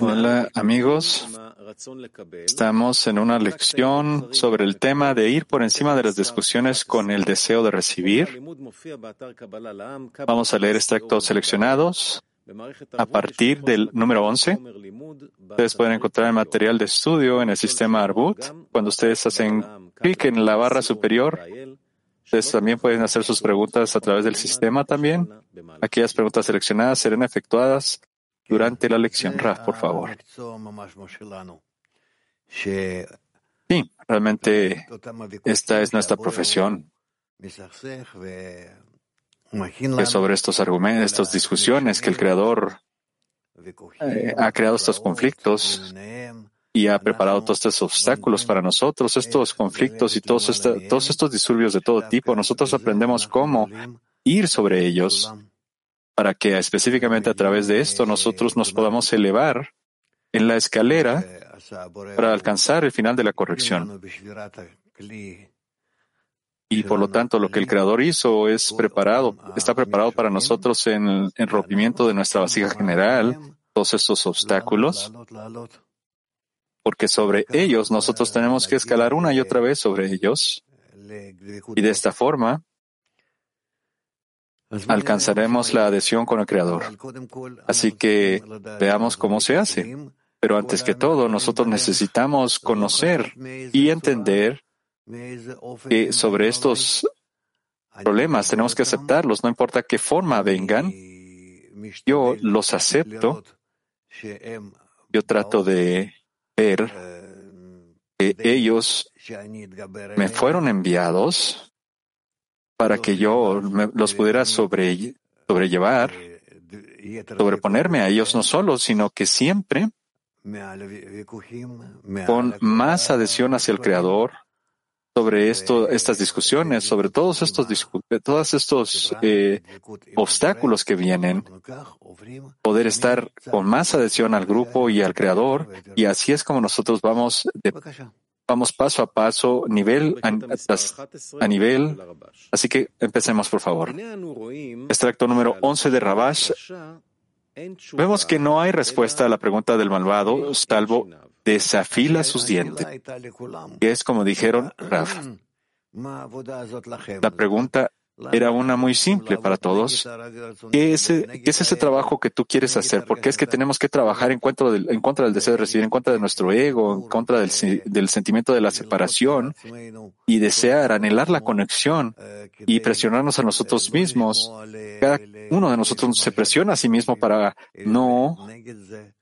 Hola amigos, estamos en una lección sobre el tema de ir por encima de las discusiones con el deseo de recibir. Vamos a leer extractos seleccionados a partir del número 11. Ustedes pueden encontrar el material de estudio en el sistema Arbut. Cuando ustedes hacen clic en la barra superior, Ustedes también pueden hacer sus preguntas a través del sistema también. Aquellas preguntas seleccionadas serán efectuadas durante la lección. Raf, por favor. Sí, realmente esta es nuestra profesión. Que sobre estos argumentos, estas discusiones que el Creador eh, ha creado estos conflictos y ha preparado todos estos obstáculos para nosotros, estos conflictos y todos, todos estos disturbios de todo tipo. Nosotros aprendemos cómo ir sobre ellos para que específicamente a través de esto nosotros nos podamos elevar en la escalera para alcanzar el final de la corrección. Y por lo tanto, lo que el Creador hizo es preparado, está preparado para nosotros en el rompimiento de nuestra vasija general, todos estos obstáculos porque sobre ellos nosotros tenemos que escalar una y otra vez sobre ellos. Y de esta forma alcanzaremos la adhesión con el Creador. Así que veamos cómo se hace. Pero antes que todo, nosotros necesitamos conocer y entender que sobre estos problemas tenemos que aceptarlos, no importa qué forma vengan. Yo los acepto. Yo trato de ver que ellos me fueron enviados para que yo los pudiera sobre, sobrellevar, sobreponerme a ellos no solo, sino que siempre con más adhesión hacia el Creador, sobre estas discusiones, sobre todos estos, eh, obstáculos que vienen, poder estar con más adhesión al grupo y al creador, y así es como nosotros vamos, vamos paso a paso, nivel a, nivel. Así que empecemos, por favor. Extracto número 11 de Rabash. Vemos que no hay respuesta a la pregunta del malvado, salvo desafila sus dientes. Y es como dijeron Raf. La pregunta era una muy simple para todos. ¿Qué es, ese trabajo que tú quieres hacer? Porque es que tenemos que trabajar en contra, del, deseo de recibir, en contra de nuestro ego, en contra del, del sentimiento de la separación y desear, anhelar la conexión y presionarnos a nosotros mismos. Cada uno de nosotros se presiona a sí mismo para no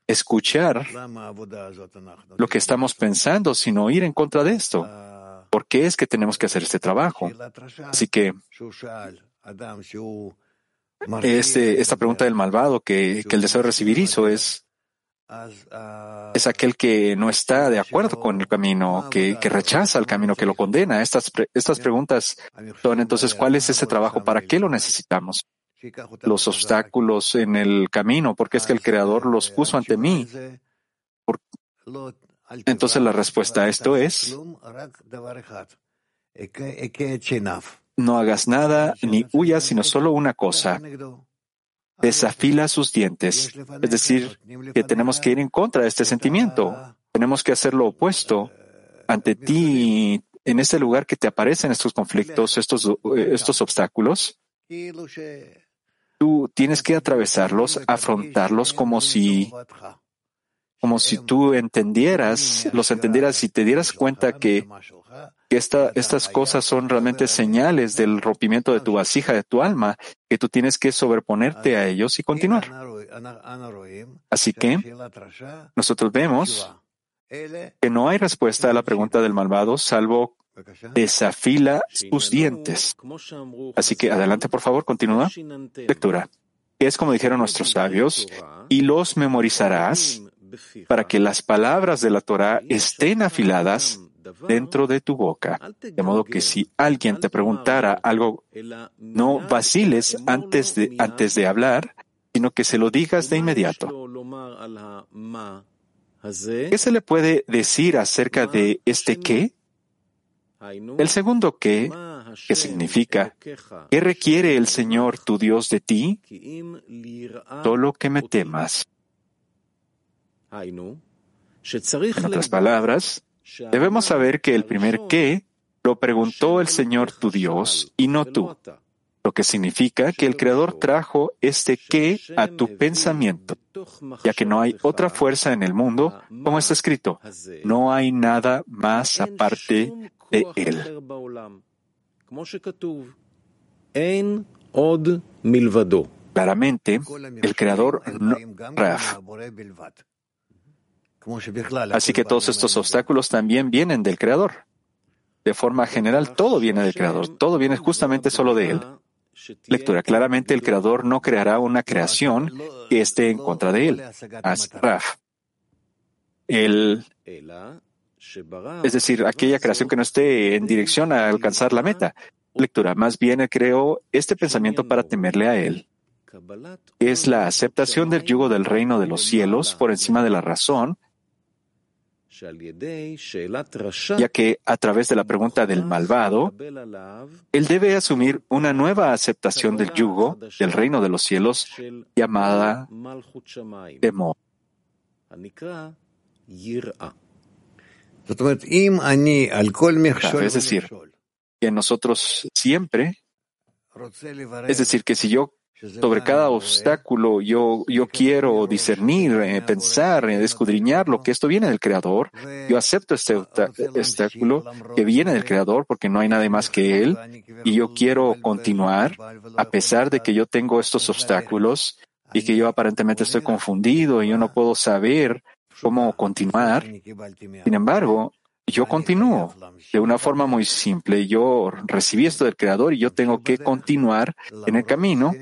escuchar lo que estamos pensando, sino ir en contra de esto. ¿Por qué es que tenemos que hacer este trabajo? Así que este, esta pregunta del malvado que, el deseo de recibir hizo es, es aquel que no está de acuerdo con el camino, que, rechaza el camino, que lo condena. Estas, estas preguntas son entonces, ¿cuál es ese trabajo? ¿Para qué lo necesitamos? los obstáculos en el camino, porque es que el Creador los puso ante mí. Entonces la respuesta a esto es, no hagas nada ni huyas, sino solo una cosa. Desafila sus dientes. Es decir, que tenemos que ir en contra de este sentimiento. Tenemos que hacer lo opuesto ante ti en este lugar que te aparecen estos conflictos, estos, estos obstáculos tú tienes que atravesarlos, afrontarlos como si, como si tú entendieras, los entendieras y te dieras cuenta que, que esta, estas cosas son realmente señales del rompimiento de tu vasija, de tu alma, que tú tienes que sobreponerte a ellos y continuar. Así que nosotros vemos que no hay respuesta a la pregunta del malvado salvo desafila sus dientes. Así que adelante, por favor, continúa. Lectura. Es como dijeron nuestros sabios, y los memorizarás para que las palabras de la Torah estén afiladas dentro de tu boca. De modo que si alguien te preguntara algo, no vaciles antes de, antes de hablar, sino que se lo digas de inmediato. ¿Qué se le puede decir acerca de este qué? El segundo qué que significa, ¿qué requiere el Señor tu Dios de ti? Solo que me temas. En otras palabras, debemos saber que el primer qué lo preguntó el Señor tu Dios y no tú, lo que significa que el Creador trajo este qué a tu pensamiento, ya que no hay otra fuerza en el mundo, como está escrito, no hay nada más aparte de Él. Claramente, el Creador no, Raf. Así que todos estos obstáculos también vienen del Creador. De forma general, todo viene del Creador. Todo viene justamente solo de Él. Lectura. Claramente el Creador no creará una creación que esté en contra de Él. Raf. El, es decir, aquella creación que no esté en dirección a alcanzar la meta. Lectura. Más bien creó este pensamiento para temerle a Él. Es la aceptación del yugo del reino de los cielos por encima de la razón ya que a través de la pregunta del malvado, él debe asumir una nueva aceptación del yugo del reino de los cielos llamada temor. Es decir, que nosotros siempre, es decir, que si yo sobre cada obstáculo yo, quiero discernir, eh, pensar, eh, escudriñar lo que esto viene del Creador. Yo acepto este obstáculo que viene del Creador porque no hay nadie más que Él y yo quiero continuar a pesar de que yo tengo estos obstáculos y que yo aparentemente estoy confundido y yo no puedo saber cómo continuar. Sin embargo, yo continúo de una forma muy simple. Yo recibí esto del Creador y yo tengo que continuar en el camino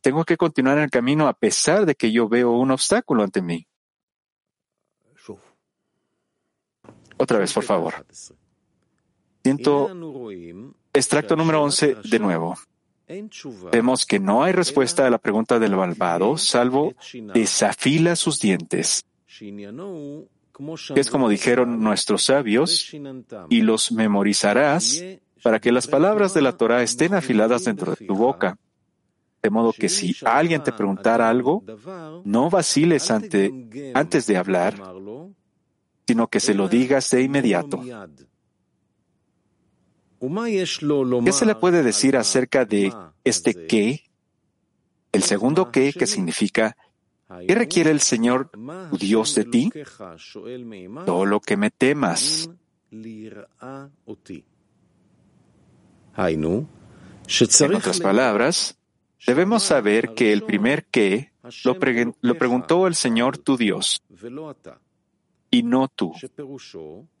tengo que continuar en el camino a pesar de que yo veo un obstáculo ante mí. Otra vez, por favor. Siento extracto número 11 de nuevo. Vemos que no hay respuesta a la pregunta del malvado, salvo desafila sus dientes. Es como dijeron nuestros sabios, y los memorizarás para que las palabras de la Torah estén afiladas dentro de tu boca. De modo que si alguien te preguntara algo, no vaciles antes de hablar, sino que se lo digas de inmediato. ¿Qué se le puede decir acerca de este qué? El segundo qué, que significa, ¿qué requiere el Señor, Dios, de ti? Todo lo que me temas. En otras palabras, debemos saber que el primer qué lo, preguntó el Señor tu Dios y no tú,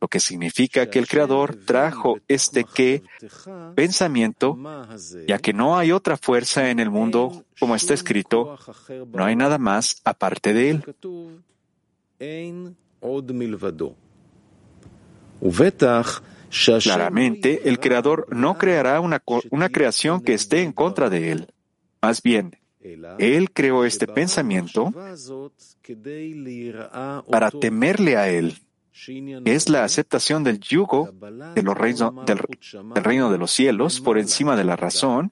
lo que significa que el Creador trajo este qué pensamiento, ya que no hay otra fuerza en el mundo, como está escrito, no hay nada más aparte de él. Claramente, el Creador no creará una, una creación que esté en contra de Él. Más bien, Él creó este pensamiento para temerle a Él. Es la aceptación del yugo de los del, del reino de los cielos por encima de la razón,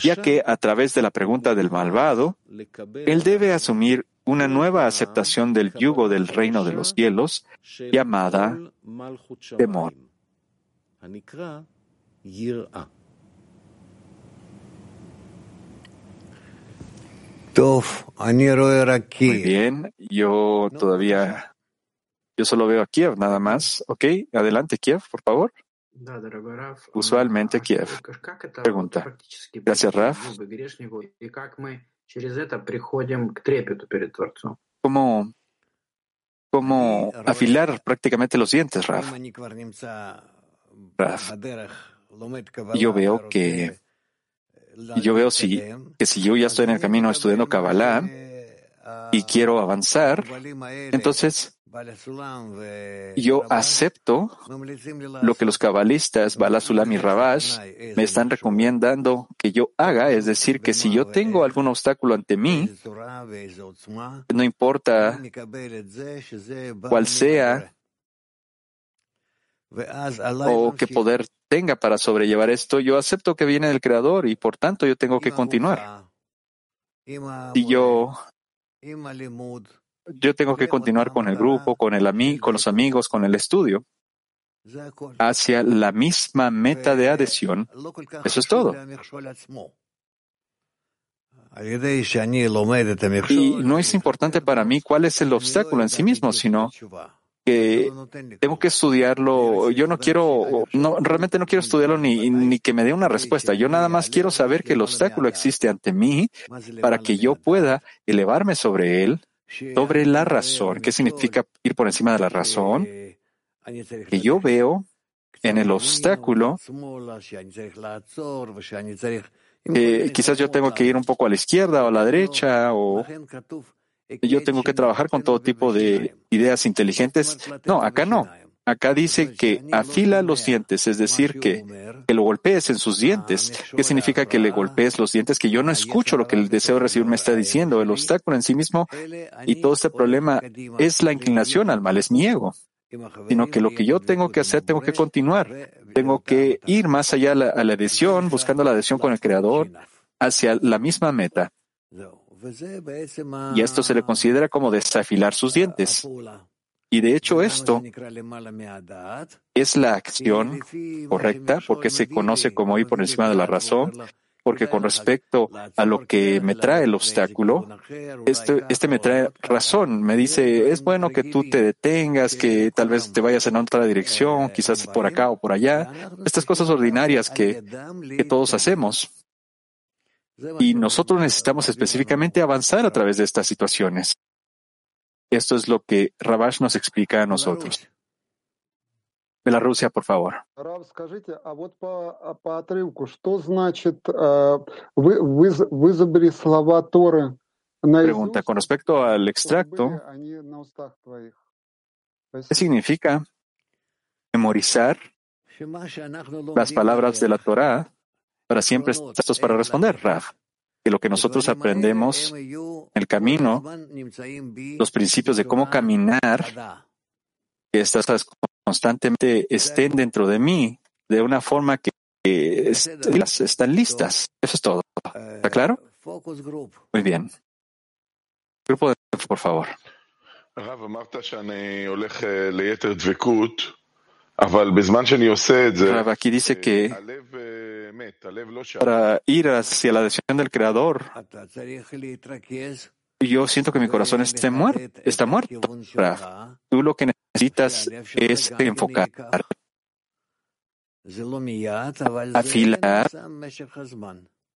ya que a través de la pregunta del malvado, Él debe asumir una nueva aceptación del yugo del reino de los cielos llamada temor. Muy bien, yo todavía, yo solo veo a Kiev nada más. Ok, adelante Kiev, por favor. Usualmente Kiev. Pregunta. Gracias, Raf. ¿Cómo, cómo afilar prácticamente los dientes, Raf? Raf. Yo veo que yo veo si, que si yo ya estoy en el camino estudiando Kabbalah y quiero avanzar, entonces yo acepto lo que los cabalistas Balasulam y Rabash me están recomendando que yo haga, es decir, que si yo tengo algún obstáculo ante mí, no importa cuál sea o qué poder tenga para sobrellevar esto. Yo acepto que viene del Creador y por tanto yo tengo que continuar. Y yo, yo tengo que continuar con el grupo, con el con los amigos, con el estudio, hacia la misma meta de adhesión. Eso es todo. Y no es importante para mí cuál es el obstáculo en sí mismo, sino que tengo que estudiarlo. Yo no quiero, no, realmente no quiero estudiarlo ni, ni que me dé una respuesta. Yo nada más quiero saber que el obstáculo existe ante mí para que yo pueda elevarme sobre él, sobre la razón. ¿Qué significa ir por encima de la razón? Que yo veo en el obstáculo eh, quizás yo tengo que ir un poco a la izquierda o a la derecha o yo tengo que trabajar con todo tipo de ideas inteligentes. No, acá no. Acá dice que afila los dientes, es decir, que, que lo golpees en sus dientes. ¿Qué significa que le golpees los dientes? Que yo no escucho lo que el deseo de recibir me está diciendo. El obstáculo en sí mismo y todo este problema es la inclinación al mal, es mi ego. Sino que lo que yo tengo que hacer, tengo que continuar. Tengo que ir más allá a la, a la adhesión, buscando la adhesión con el Creador, hacia la misma meta. Y esto se le considera como desafilar sus dientes. Y de hecho esto es la acción correcta porque se conoce como ir por encima de la razón, porque con respecto a lo que me trae el obstáculo, este, este me trae razón, me dice, es bueno que tú te detengas, que tal vez te vayas en otra dirección, quizás por acá o por allá, estas cosas ordinarias que, que todos hacemos. Y nosotros necesitamos específicamente avanzar a través de estas situaciones. Esto es lo que Rabash nos explica a nosotros. Rusia, por favor. Pregunta con respecto al extracto. ¿Qué significa memorizar las palabras de la Torah para siempre estos para responder, Raf, que lo que nosotros aprendemos en el camino, los principios de cómo caminar, que estas constantemente estén dentro de mí de una forma que están listas. Eso es todo. ¿Está claro? Muy bien. Grupo de por favor. Aquí dice que para ir hacia la decisión del Creador, yo siento que mi corazón está muerto. Está muerto. Tú lo que necesitas es enfocar, afilar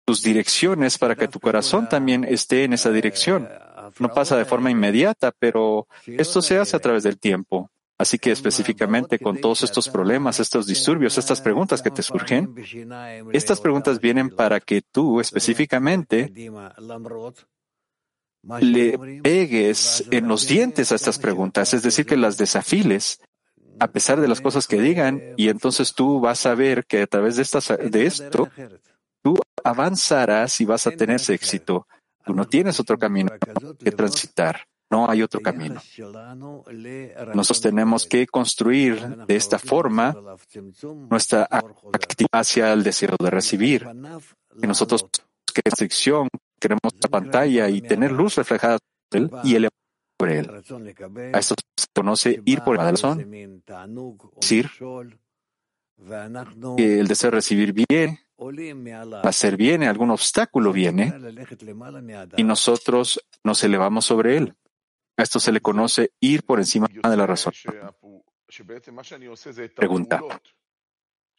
tus direcciones para que tu corazón también esté en esa dirección. No pasa de forma inmediata, pero esto se hace a través del tiempo. Así que específicamente con todos estos problemas, estos disturbios, estas preguntas que te surgen, estas preguntas vienen para que tú específicamente le pegues en los dientes a estas preguntas, es decir, que las desafiles a pesar de las cosas que digan, y entonces tú vas a ver que a través de, de esto, tú avanzarás y vas a tener éxito. Tú no tienes otro camino que transitar. No hay otro camino. Nosotros tenemos que construir de esta forma nuestra actividad hacia el deseo de recibir. Y nosotros que restricción queremos la pantalla y tener luz reflejada él y elevar sobre él. A esto se conoce ir por la razón, decir que el deseo de recibir bien, hacer bien, algún obstáculo viene y nosotros nos elevamos sobre él. A esto se le conoce ir por encima de la razón. Pregunta.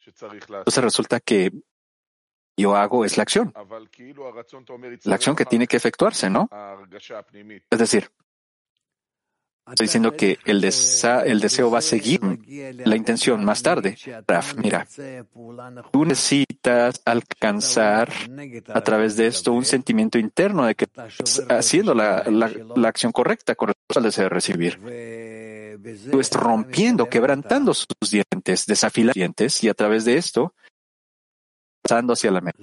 Entonces resulta que yo hago es la acción. La acción que tiene que efectuarse, ¿no? Es decir, Estoy diciendo que el, el deseo va a seguir la intención más tarde. Raf, mira, tú necesitas alcanzar a través de esto un sentimiento interno de que estás haciendo la, la, acción correcta con al deseo de recibir. Tú estás rompiendo, quebrantando sus dientes, desafilando dientes y a través de esto avanzando hacia la meta.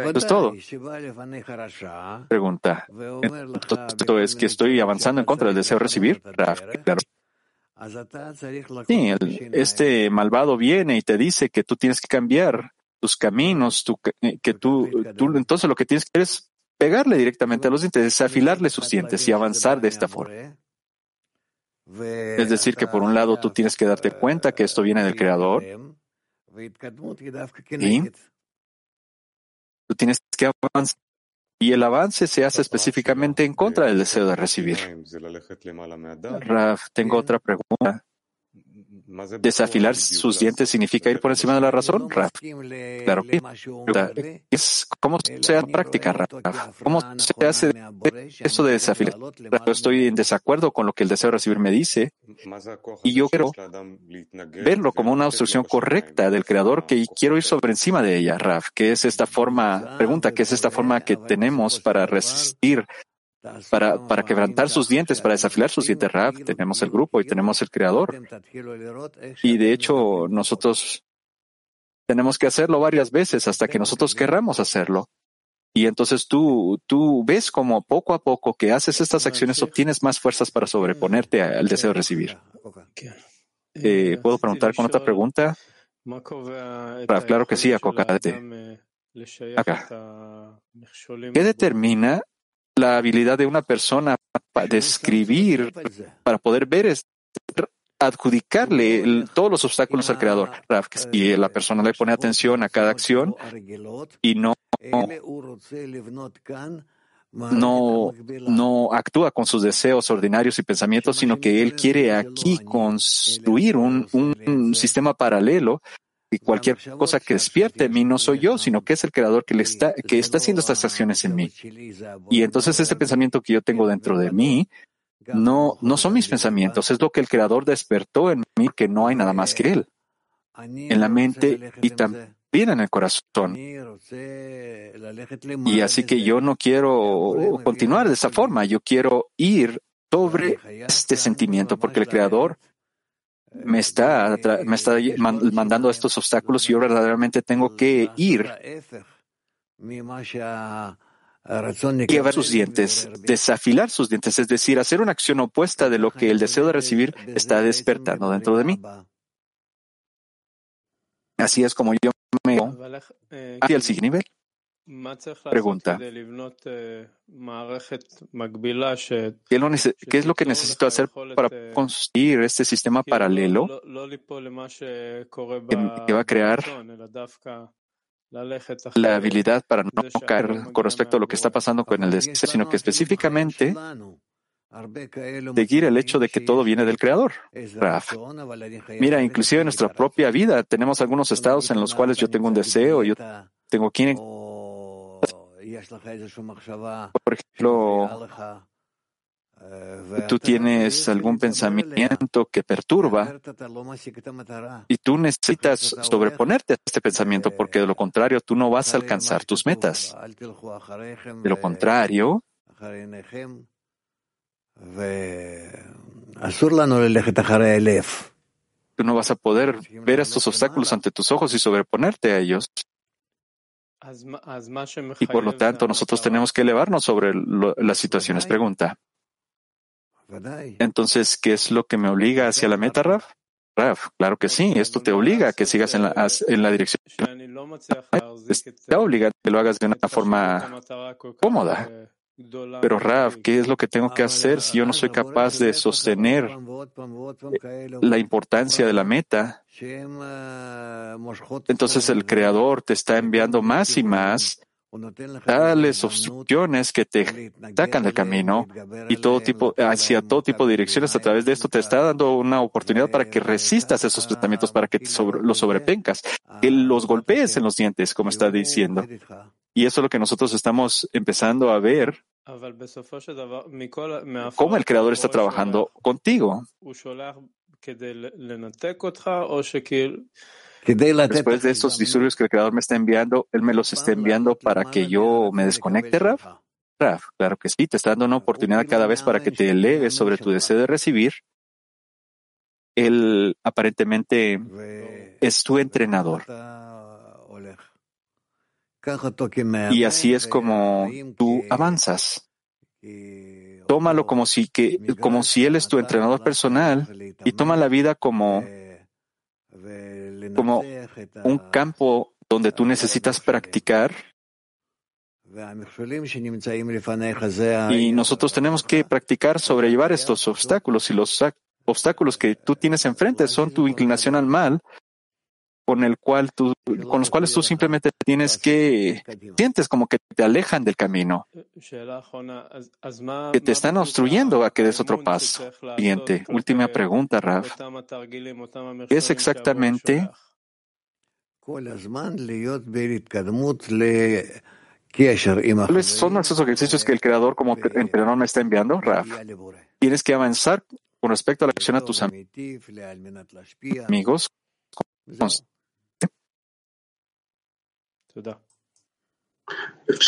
Eso es todo. Pregunta. Esto es que estoy avanzando en contra del deseo de recibir. Sí, este malvado viene y te dice que tú tienes que cambiar tus caminos, eh, que tú, tú, entonces lo que tienes que hacer es pegarle directamente a los dientes, desafilarle sus dientes y avanzar de esta forma. Es decir, que por un lado tú tienes que darte cuenta que esto viene del Creador y tú tienes que avanzar. Y el avance se hace específicamente en contra del deseo de recibir. Raf, tengo otra pregunta. Desafilar sus dientes significa ir por encima de la razón, Raf. Claro que es ¿Cómo se hace práctica, Raf? ¿Cómo se hace eso de desafilar? Yo estoy en desacuerdo con lo que el deseo de recibir me dice y yo quiero verlo como una obstrucción correcta del Creador que quiero ir sobre encima de ella, Raf, que es esta forma, pregunta, ¿qué es esta forma que tenemos para resistir para, para quebrantar sus dientes, para desafilar sus dientes Raf. Tenemos el grupo y tenemos el creador. Y de hecho, nosotros tenemos que hacerlo varias veces hasta que nosotros querramos hacerlo. Y entonces tú, tú ves como poco a poco que haces estas acciones obtienes más fuerzas para sobreponerte al deseo de recibir. Eh, ¿Puedo preguntar con otra pregunta? Raf, claro que sí, acocate. Acá. ¿Qué determina la habilidad de una persona para describir, para poder ver, adjudicarle todos los obstáculos al creador. Y la persona le pone atención a cada acción y no, no, no actúa con sus deseos ordinarios y pensamientos, sino que él quiere aquí construir un, un sistema paralelo y cualquier cosa que despierte en mí no soy yo, sino que es el creador que, le está, que está haciendo estas acciones en mí. Y entonces este pensamiento que yo tengo dentro de mí no, no son mis pensamientos, es lo que el creador despertó en mí, que no hay nada más que él, en la mente y también en el corazón. Y así que yo no quiero continuar de esa forma, yo quiero ir sobre este sentimiento, porque el creador me está, me está mandando estos obstáculos y yo verdaderamente tengo que ir y ver sus dientes, desafilar sus dientes, es decir, hacer una acción opuesta de lo que el deseo de recibir está despertando dentro de mí. Así es como yo me hacia el siguiente nivel. Pregunta. ¿Qué, es lo que necesito hacer para construir este sistema paralelo que va a crear la habilidad para no caer con respecto a lo que está pasando con el deseo, sino que específicamente seguir el hecho de que todo viene del Creador. Mira, inclusive en nuestra propia vida tenemos algunos estados en los cuales yo tengo un deseo, yo tengo quien por ejemplo, tú tienes algún pensamiento que perturba y tú necesitas sobreponerte a este pensamiento porque de lo contrario tú no vas a alcanzar tus metas. De lo contrario, tú no vas a poder ver estos obstáculos ante tus ojos y sobreponerte a ellos. Y por lo tanto, nosotros tenemos que elevarnos sobre las situaciones. Pregunta. Entonces, ¿qué es lo que me obliga hacia la meta, Raf? Raf, claro que sí, esto te obliga a que sigas en la, en la dirección. Te obliga a que lo hagas de una forma cómoda. Pero Rav, ¿qué es lo que tengo que hacer si yo no soy capaz de sostener la importancia de la meta? Entonces el Creador te está enviando más y más tales obstrucciones que te sacan del camino y todo tipo, hacia todo tipo de direcciones a través de esto te está dando una oportunidad para que resistas esos pensamientos, para que los sobrepencas, que los golpees en los dientes, como está diciendo. Y eso es lo que nosotros estamos empezando a ver cómo el Creador está trabajando contigo. Después de estos disturbios que el Creador me está enviando, Él me los está enviando para que yo me desconecte, Raf. Raf, claro que sí, te está dando una oportunidad cada vez para que te eleves sobre tu deseo de recibir Él aparentemente es tu entrenador. Y así es como tú avanzas. Tómalo como si, que, como si Él es tu entrenador personal y toma la vida como, como un campo donde tú necesitas practicar. Y nosotros tenemos que practicar sobrellevar estos obstáculos y los obstáculos que tú tienes enfrente son tu inclinación al mal con el cual tú, con los cuales tú simplemente tienes que sientes como que te alejan del camino, que te están obstruyendo a que des otro paso. Siguiente, última pregunta, Raf. ¿Qué es exactamente ¿Cuáles son esos ejercicios que el creador como entrenador me está enviando, Raf? Tienes que avanzar con respecto a la acción a tus amigos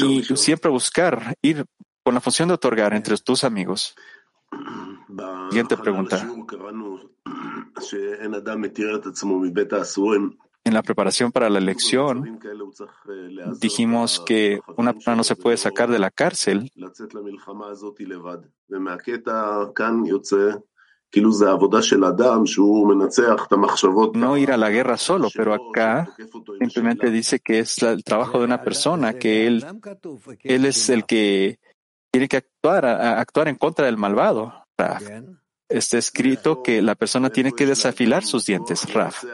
y siempre buscar ir con la función de otorgar entre tus amigos. Siguiente pregunta. En la preparación para la elección, dijimos que una persona no se puede sacar de la cárcel no ir a la guerra solo, pero acá simplemente dice que es el trabajo de una persona, que él, él es el que tiene que actuar, actuar en contra del malvado está escrito que la persona tiene que desafilar sus dientes, Raf.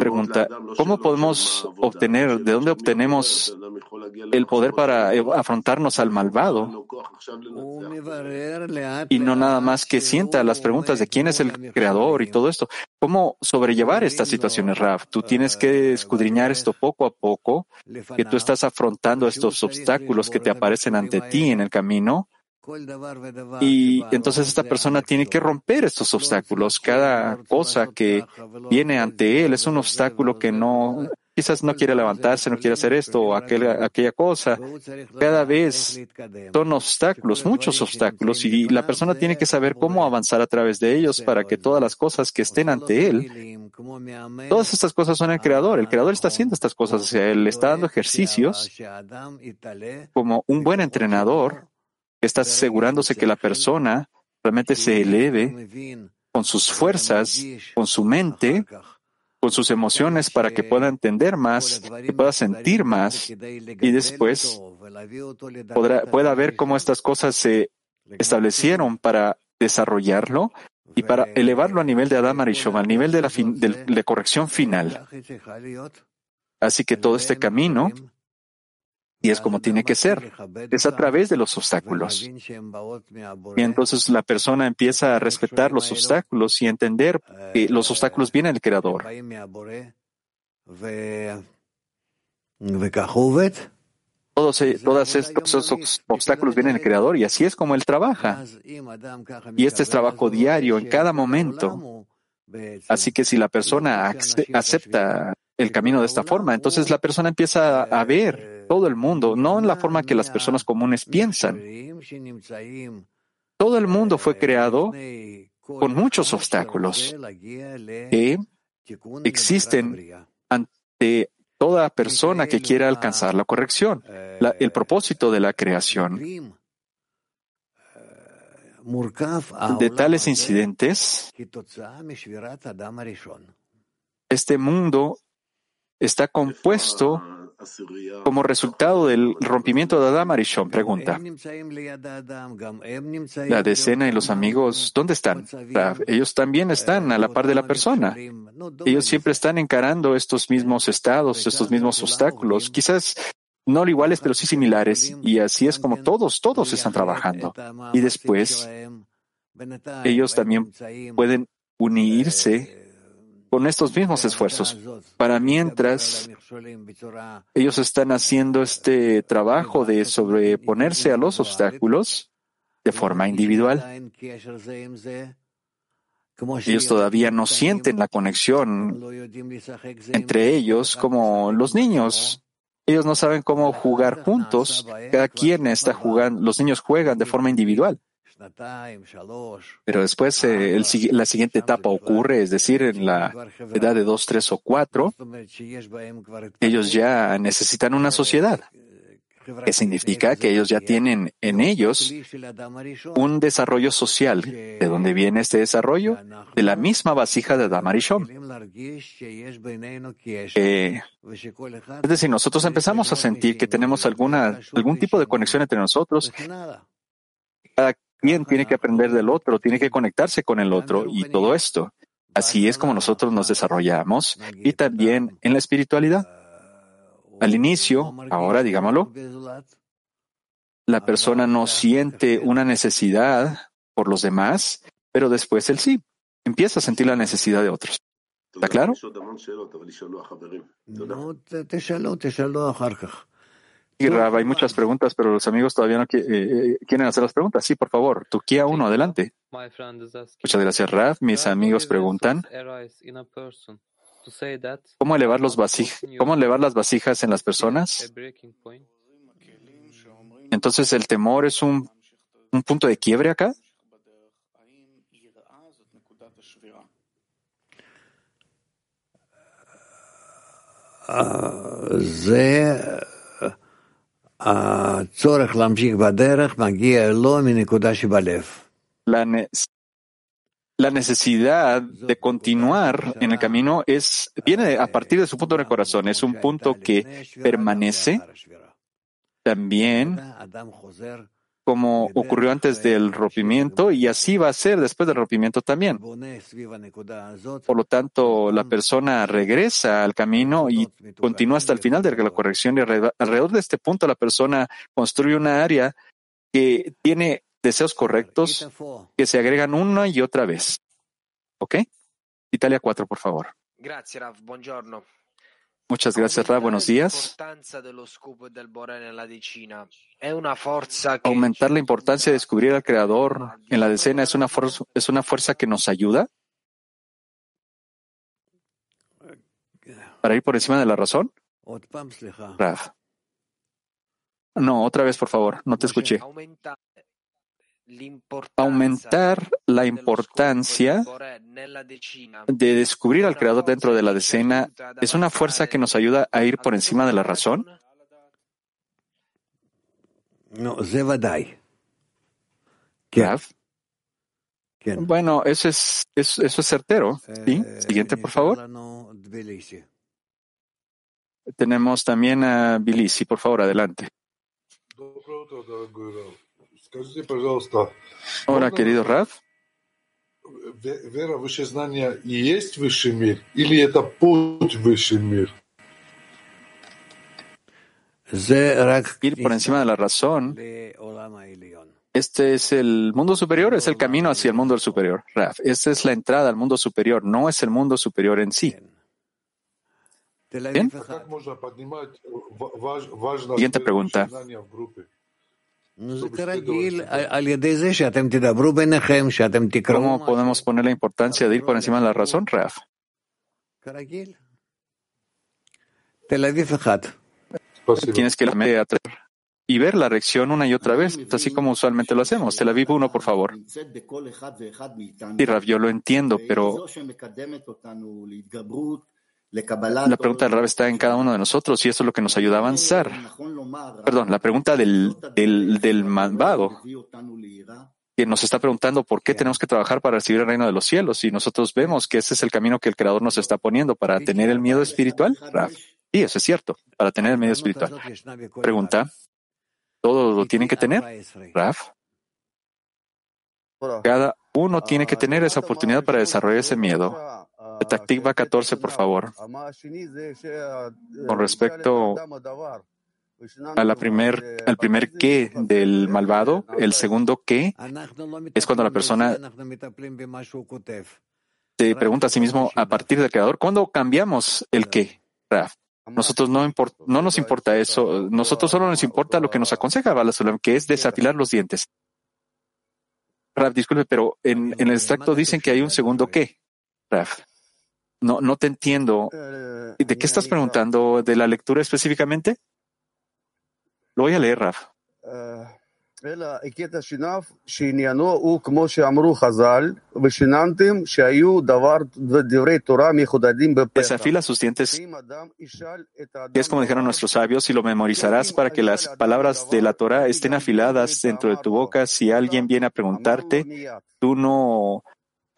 Pregunta, ¿cómo podemos obtener, de dónde obtenemos el poder para afrontarnos al malvado? Y no nada más que sienta las preguntas de quién es el creador y todo esto. ¿Cómo sobrellevar estas situaciones, Raf? Tú tienes que escudriñar esto poco a poco, que tú estás afrontando estos obstáculos que te aparecen ante ti en el camino y entonces esta persona tiene que romper estos obstáculos. Cada cosa que viene ante él es un obstáculo que no, quizás no quiere levantarse, no quiere hacer esto o aquella cosa. Cada vez son obstáculos, muchos obstáculos, y la persona tiene que saber cómo avanzar a través de ellos para que todas las cosas que estén ante él, todas estas cosas son el creador. El creador está haciendo estas cosas hacia él, está dando ejercicios como un buen entrenador está asegurándose que la persona realmente se eleve con sus fuerzas, con su mente, con sus emociones para que pueda entender más, que pueda sentir más y después podrá, pueda ver cómo estas cosas se establecieron para desarrollarlo y para elevarlo a nivel de Adam Arishom, al nivel de la, de corrección final. Así que todo este camino y es como tiene que ser. Es a través de los obstáculos. Y entonces la persona empieza a respetar los obstáculos y entender que los obstáculos vienen del Creador. Todos, eh, todos estos obstáculos vienen del Creador y así es como Él trabaja. Y este es trabajo diario, en cada momento. Así que si la persona acepta el camino de esta forma, entonces la persona empieza a ver todo el mundo, no en la forma que las personas comunes piensan. Todo el mundo fue creado con muchos obstáculos que existen ante toda persona que quiera alcanzar la corrección, el propósito de la creación. De tales incidentes, este mundo está compuesto como resultado del rompimiento de Adam Arishon? Pregunta. La decena y los amigos, ¿dónde están? Ellos también están a la par de la persona. Ellos siempre están encarando estos mismos estados, estos mismos obstáculos, quizás no iguales, pero sí similares. Y así es como todos, todos están trabajando. Y después, ellos también pueden unirse con estos mismos esfuerzos. Para mientras ellos están haciendo este trabajo de sobreponerse a los obstáculos de forma individual. Ellos todavía no sienten la conexión entre ellos como los niños. Ellos no saben cómo jugar juntos. Cada quien está jugando, los niños juegan de forma individual. Pero después eh, el, la siguiente etapa ocurre, es decir, en la edad de dos, tres o cuatro, ellos ya necesitan una sociedad que significa que ellos ya tienen en ellos un desarrollo social. ¿De dónde viene este desarrollo? De la misma vasija de Damarishon. Eh, es decir, nosotros empezamos a sentir que tenemos alguna, algún tipo de conexión entre nosotros. Cada quien tiene que aprender del otro, tiene que conectarse con el otro y todo esto. Así es como nosotros nos desarrollamos y también en la espiritualidad. Al inicio, ahora digámoslo, la persona no siente una necesidad por los demás, pero después él sí empieza a sentir la necesidad de otros. ¿Está claro? Y Rab, hay muchas preguntas, pero los amigos todavía no eh, eh, quieren hacer las preguntas. Sí, por favor. Tuquía uno, adelante. Muchas gracias, Rab. Mis amigos preguntan. ¿Cómo elevar, los ¿Cómo elevar las vasijas en las personas? Entonces, ¿el temor es un, un punto de quiebre acá? La, la necesidad de continuar en el camino es, viene a partir de su punto de corazón. Es un punto que permanece también como ocurrió antes del rompimiento y así va a ser después del rompimiento también. Por lo tanto, la persona regresa al camino y continúa hasta el final de la corrección y alrededor de este punto la persona construye una área que tiene deseos correctos que se agregan una y otra vez. ¿Ok? Italia 4, por favor. Gracias, Rav. Buongiorno. Muchas gracias, Rav. Buenos días. Aumentar la importancia de descubrir al Creador en la decena es una, es una fuerza que nos ayuda para ir por encima de la razón. Rav. No, otra vez, por favor. No te escuché aumentar la importancia de descubrir al Creador dentro de la decena es una fuerza que nos ayuda a ir por encima de la razón? No, Bueno, eso es, eso, es certero. ¿Sí? Siguiente, por favor. Tenemos también a Bilisi, por favor, adelante. Ahora, querido Raf, Ir por encima de la razón. Este es el mundo superior, es el camino hacia el mundo superior. Raf, esta es la entrada al mundo superior, no es el mundo superior en sí. ¿Bien? Siguiente pregunta. ¿Cómo podemos poner la importancia de ir por encima de la razón, Raf? Tienes que y ver la reacción una y otra vez, así como usualmente lo hacemos. Tel Aviv uno, por favor. Sí, Raf, yo lo entiendo, pero la pregunta del Rab está en cada uno de nosotros y eso es lo que nos ayuda a avanzar. Perdón, la pregunta del, del, del malvado que nos está preguntando por qué tenemos que trabajar para recibir el reino de los cielos y nosotros vemos que ese es el camino que el Creador nos está poniendo para tener el miedo espiritual. Raf. Sí, eso es cierto, para tener el miedo espiritual. Pregunta, ¿todo lo tienen que tener? Raf. Cada uno tiene que tener esa oportunidad para desarrollar ese miedo. Tactiva 14, por favor. Con respecto a la primer, al primer qué del malvado, el segundo qué es cuando la persona se pregunta a sí mismo a partir del creador, ¿cuándo cambiamos el qué? Nosotros no, no nos importa eso, nosotros solo nos importa lo que nos aconseja que es desafilar los dientes. Raf, disculpe, pero en el extracto dicen que hay un segundo qué. Raf. No, no te entiendo. ¿De qué estás preguntando? ¿De la lectura específicamente? Lo voy a leer, Raf. Desafila sus dientes, es como dijeron nuestros sabios, y lo memorizarás para que las palabras de la Torah estén afiladas dentro de tu boca. Si alguien viene a preguntarte, tú no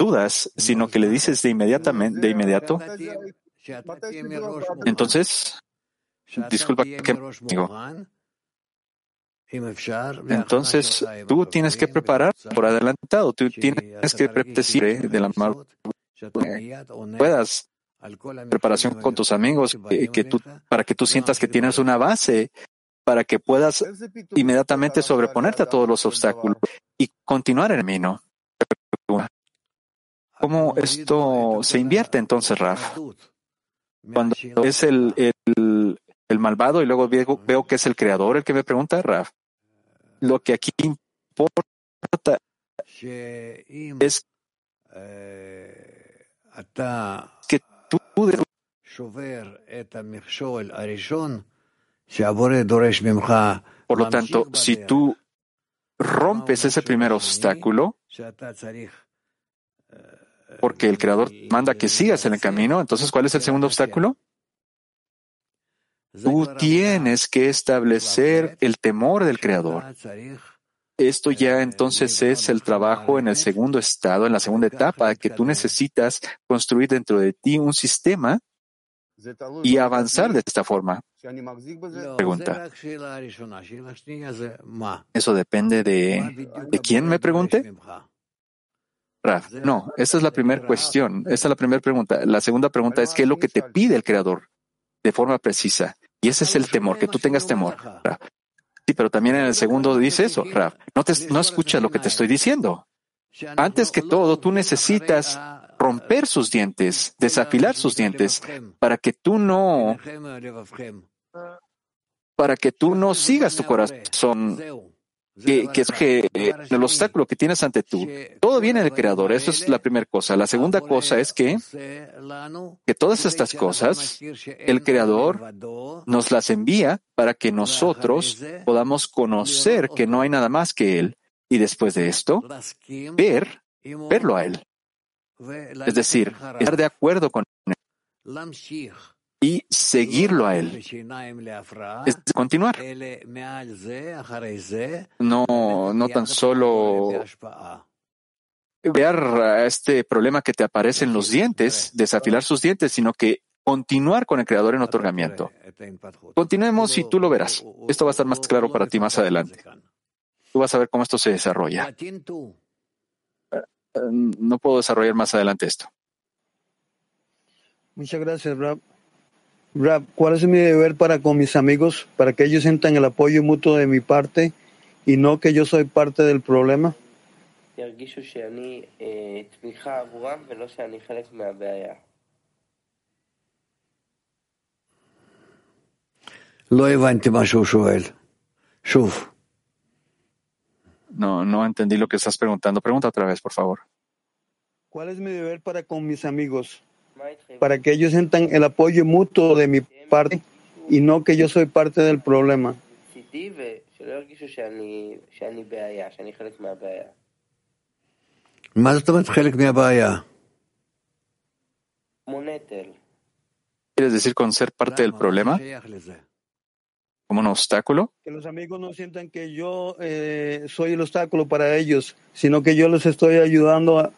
dudas, sino que le dices de inmediatamente, de inmediato. Entonces, disculpa que digo. Entonces, tú tienes que preparar por adelantado, tú tienes que decir de la mano puedas preparación con tus amigos que, que tú, para que tú sientas que tienes una base para que puedas inmediatamente sobreponerte a todos los obstáculos y continuar el camino. ¿Cómo esto se invierte entonces, Raf? Cuando es el, el, malvado y luego veo, veo, que es el creador el que me pregunta, Raf. Lo que aquí importa es que tú por lo tanto, si tú rompes ese primer obstáculo, porque el Creador manda que sigas en el camino, entonces, ¿cuál es el segundo obstáculo? Tú tienes que establecer el temor del Creador. Esto ya entonces es el trabajo en el segundo estado, en la segunda etapa, que tú necesitas construir dentro de ti un sistema y avanzar de esta forma. Pregunta. ¿Eso depende de, de quién me pregunte? Raf, no, esa es la primera cuestión, esa es la primera pregunta. La segunda pregunta es qué es lo que te pide el Creador de forma precisa. Y ese es el temor, que tú tengas temor. Raf. Sí, pero también en el segundo dice eso, Raf. No, te, no escuchas lo que te estoy diciendo. Antes que todo, tú necesitas romper sus dientes, desafilar sus dientes, para que tú no, para que tú no sigas tu corazón que, que es que eh, el obstáculo que tienes ante tú, todo viene del Creador. Eso es la primera cosa. La segunda cosa es que, que todas estas cosas, el Creador nos las envía para que nosotros podamos conocer que no hay nada más que Él. Y después de esto, ver, verlo a Él. Es decir, estar de acuerdo con Él y seguirlo a Él. Es continuar. No, no tan solo ver este problema que te aparece en los dientes, desafilar sus dientes, sino que continuar con el Creador en otorgamiento. Continuemos y tú lo verás. Esto va a estar más claro para ti más adelante. Tú vas a ver cómo esto se desarrolla. No puedo desarrollar más adelante esto. Muchas gracias, Rab. Rab, ¿cuál es mi deber para con mis amigos, para que ellos sientan el apoyo mutuo de mi parte y no que yo soy parte del problema? No, no entendí lo que estás preguntando. Pregunta otra vez, por favor. ¿Cuál es mi deber para con mis amigos? Para que ellos sientan el apoyo mutuo de mi parte y no que yo soy parte del problema. ¿Quieres decir con ser parte del problema? ¿Como un obstáculo? Que los amigos no sientan que yo eh, soy el obstáculo para ellos, sino que yo les estoy ayudando a,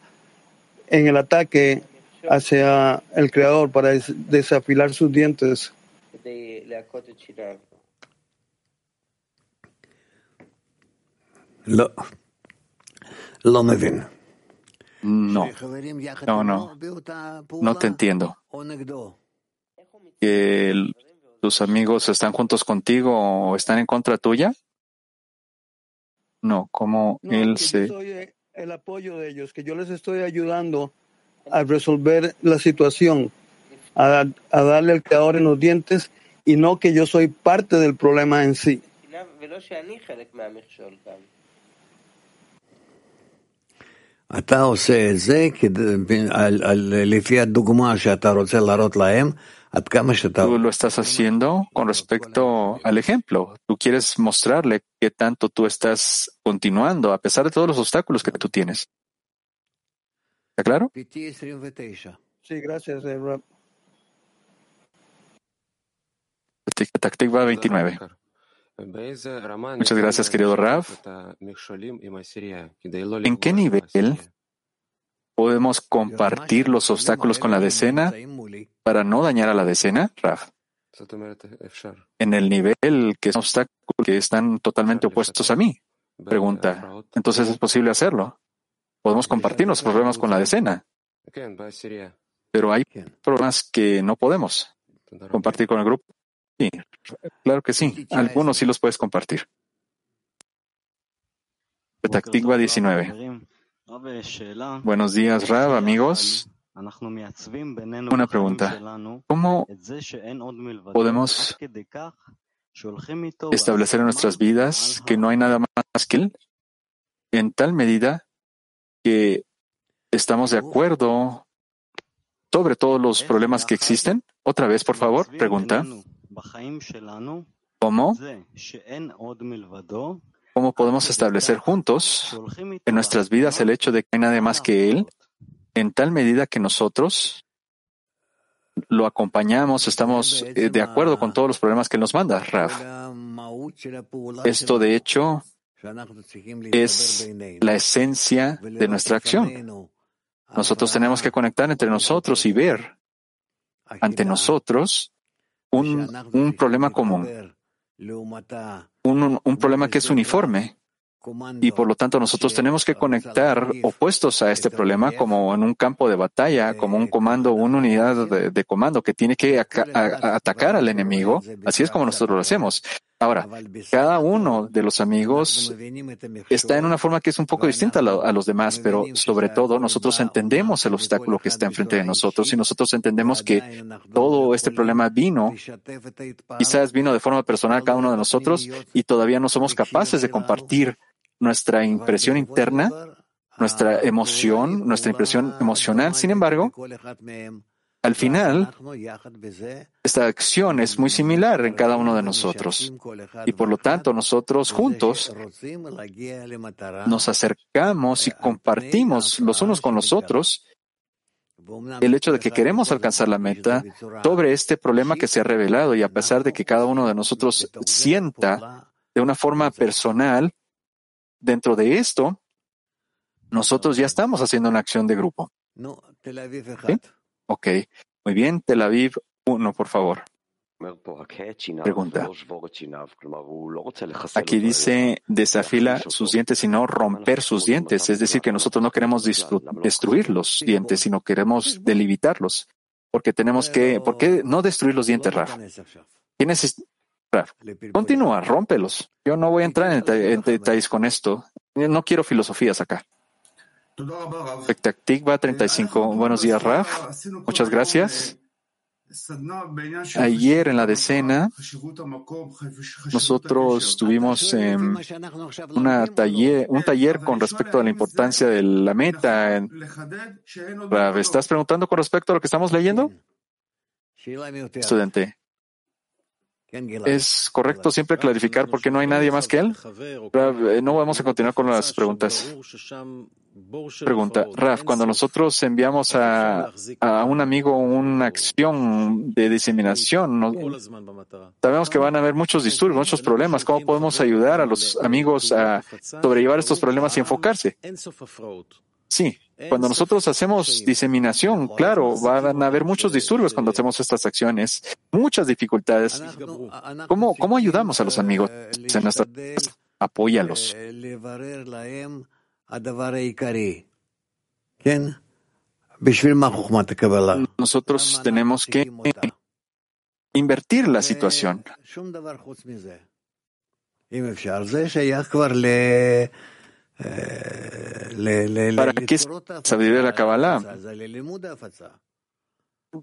en el ataque hacia el Creador para desafilar sus dientes. No. No, no, no. No te entiendo. ¿Que el- tus amigos están juntos contigo o están en contra tuya? No, como No, él que yo se... soy eh, el apoyo de ellos, que yo les estoy ayudando a resolver la situación, a, a darle al Creador en los dientes y no que yo soy parte del problema en sí. אתה עושה את זה כדי- על- על- לפי הדוגמה שאתה רוצה להראות להם, עד כמה שאתה... Tú lo estás haciendo con respecto al ejemplo. Tú quieres mostrarle qué tanto tú estás continuando a pesar de todos los obstáculos que tú tienes. ¿Está claro? PT 29. Sí, gracias, Rab. Tactiva 29. Muchas gracias, querido Raf. ¿En qué nivel podemos compartir los obstáculos con la decena para no dañar a la decena, Raf? En el nivel que son obstáculos que están totalmente opuestos a mí. Pregunta. Entonces es posible hacerlo. Podemos compartir los problemas con la decena, pero hay problemas que no podemos compartir con el grupo. Sí, claro que sí. Algunos sí los puedes compartir. Petactigua 19. Buenos días, Rab, amigos. Una pregunta. ¿Cómo podemos establecer en nuestras vidas que no hay nada más que Él? En tal medida que estamos de acuerdo sobre todos los problemas que existen. Otra vez, por favor, pregunta. ¿Cómo? ¿Cómo podemos establecer juntos en nuestras vidas el hecho de que hay nadie más que Él, en tal medida que nosotros lo acompañamos, estamos eh, de acuerdo con todos los problemas que nos manda, Raf? Esto, de hecho, es la esencia de nuestra acción. Nosotros tenemos que conectar entre nosotros y ver ante nosotros un, un problema común, un, un problema que es uniforme. Y por lo tanto nosotros tenemos que conectar opuestos a este problema como en un campo de batalla, como un comando, una unidad de, comando que tiene que atacar al enemigo. Así es como nosotros lo hacemos. Ahora, cada uno de los amigos está en una forma que es un poco distinta a los demás, pero sobre todo nosotros entendemos el obstáculo que está enfrente de nosotros y nosotros entendemos que todo este problema vino, quizás vino de forma personal cada uno de nosotros y todavía no somos capaces de compartir nuestra impresión interna, nuestra emoción, nuestra impresión emocional. Sin embargo, al final, esta acción es muy similar en cada uno de nosotros. Y por lo tanto, nosotros juntos nos acercamos y compartimos los unos con los otros el hecho de que queremos alcanzar la meta sobre este problema que se ha revelado y a pesar de que cada uno de nosotros sienta de una forma personal dentro de esto, nosotros ya estamos haciendo una acción de grupo. ¿Sí? Ok, muy bien. Tel Aviv 1, por favor. Pregunta. Aquí dice, desafila sus dientes y no romper sus dientes. Es decir, que nosotros no queremos destruir los dientes, sino queremos delimitarlos. Porque tenemos que, ¿por qué no destruir los dientes, Raf? ¿Quién es Raf? Continúa, rómpelos. Yo no voy a entrar en detalles con esto. No quiero filosofías acá. Expectativa 35. Buenos días, Raf. Muchas gracias. Ayer en la decena, nosotros tuvimos em, una taller, un taller con respecto a la importancia de la meta. Rav, ¿Estás preguntando con respecto a lo que estamos leyendo? Estudiante, ¿es correcto siempre clarificar por qué no hay nadie más que él? Rav, eh, no vamos a continuar con las preguntas. Pregunta, Raf, cuando nosotros enviamos a, a un amigo una acción de diseminación, sabemos que van a haber muchos disturbios, muchos problemas. ¿Cómo podemos ayudar a los amigos a sobrellevar estos problemas y enfocarse? Sí, cuando nosotros hacemos diseminación, claro, van a haber muchos disturbios cuando hacemos estas acciones, muchas dificultades. ¿Cómo, cómo ayudamos a los amigos en Apóyalos. Nosotros tenemos que invertir la situación. ¿Para qué es sabiduría de la Kabbalah?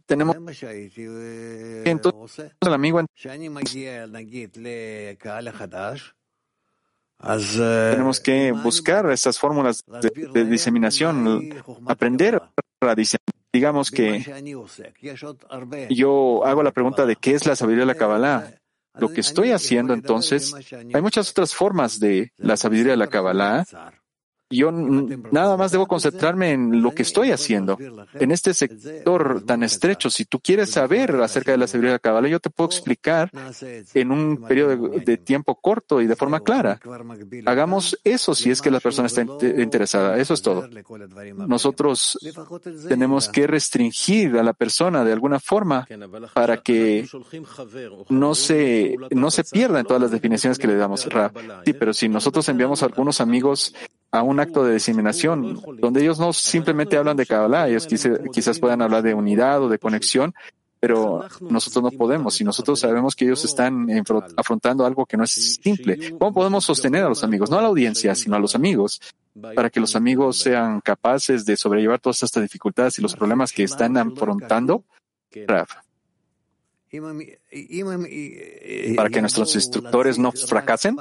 Tenemos que entonces el amigo Tenemos que buscar estas fórmulas de, de diseminación, aprender a diseminar. Digamos que yo hago la pregunta de qué es la sabiduría de la Kabbalah. Lo que estoy haciendo entonces, hay muchas otras formas de la sabiduría de la Kabbalah yo nada más debo concentrarme en lo que estoy haciendo. En este sector tan estrecho, si tú quieres saber acerca de la seguridad de Kabbalah, yo te puedo explicar en un periodo de, tiempo corto y de forma clara. Hagamos eso si es que la persona está interesada. Eso es todo. Nosotros tenemos que restringir a la persona de alguna forma para que no se, no se pierda todas las definiciones que le damos. Sí, pero si nosotros enviamos a algunos amigos a un acto de diseminación, donde ellos no simplemente hablan de Kabbalah, ellos quizás puedan hablar de unidad o de conexión, pero nosotros no podemos y nosotros sabemos que ellos están afrontando algo que no es simple. ¿Cómo podemos sostener a los amigos? No a la audiencia, sino a los amigos, para que los amigos sean capaces de sobrellevar todas estas dificultades y los problemas que están afrontando? Para que nuestros instructores no fracasen.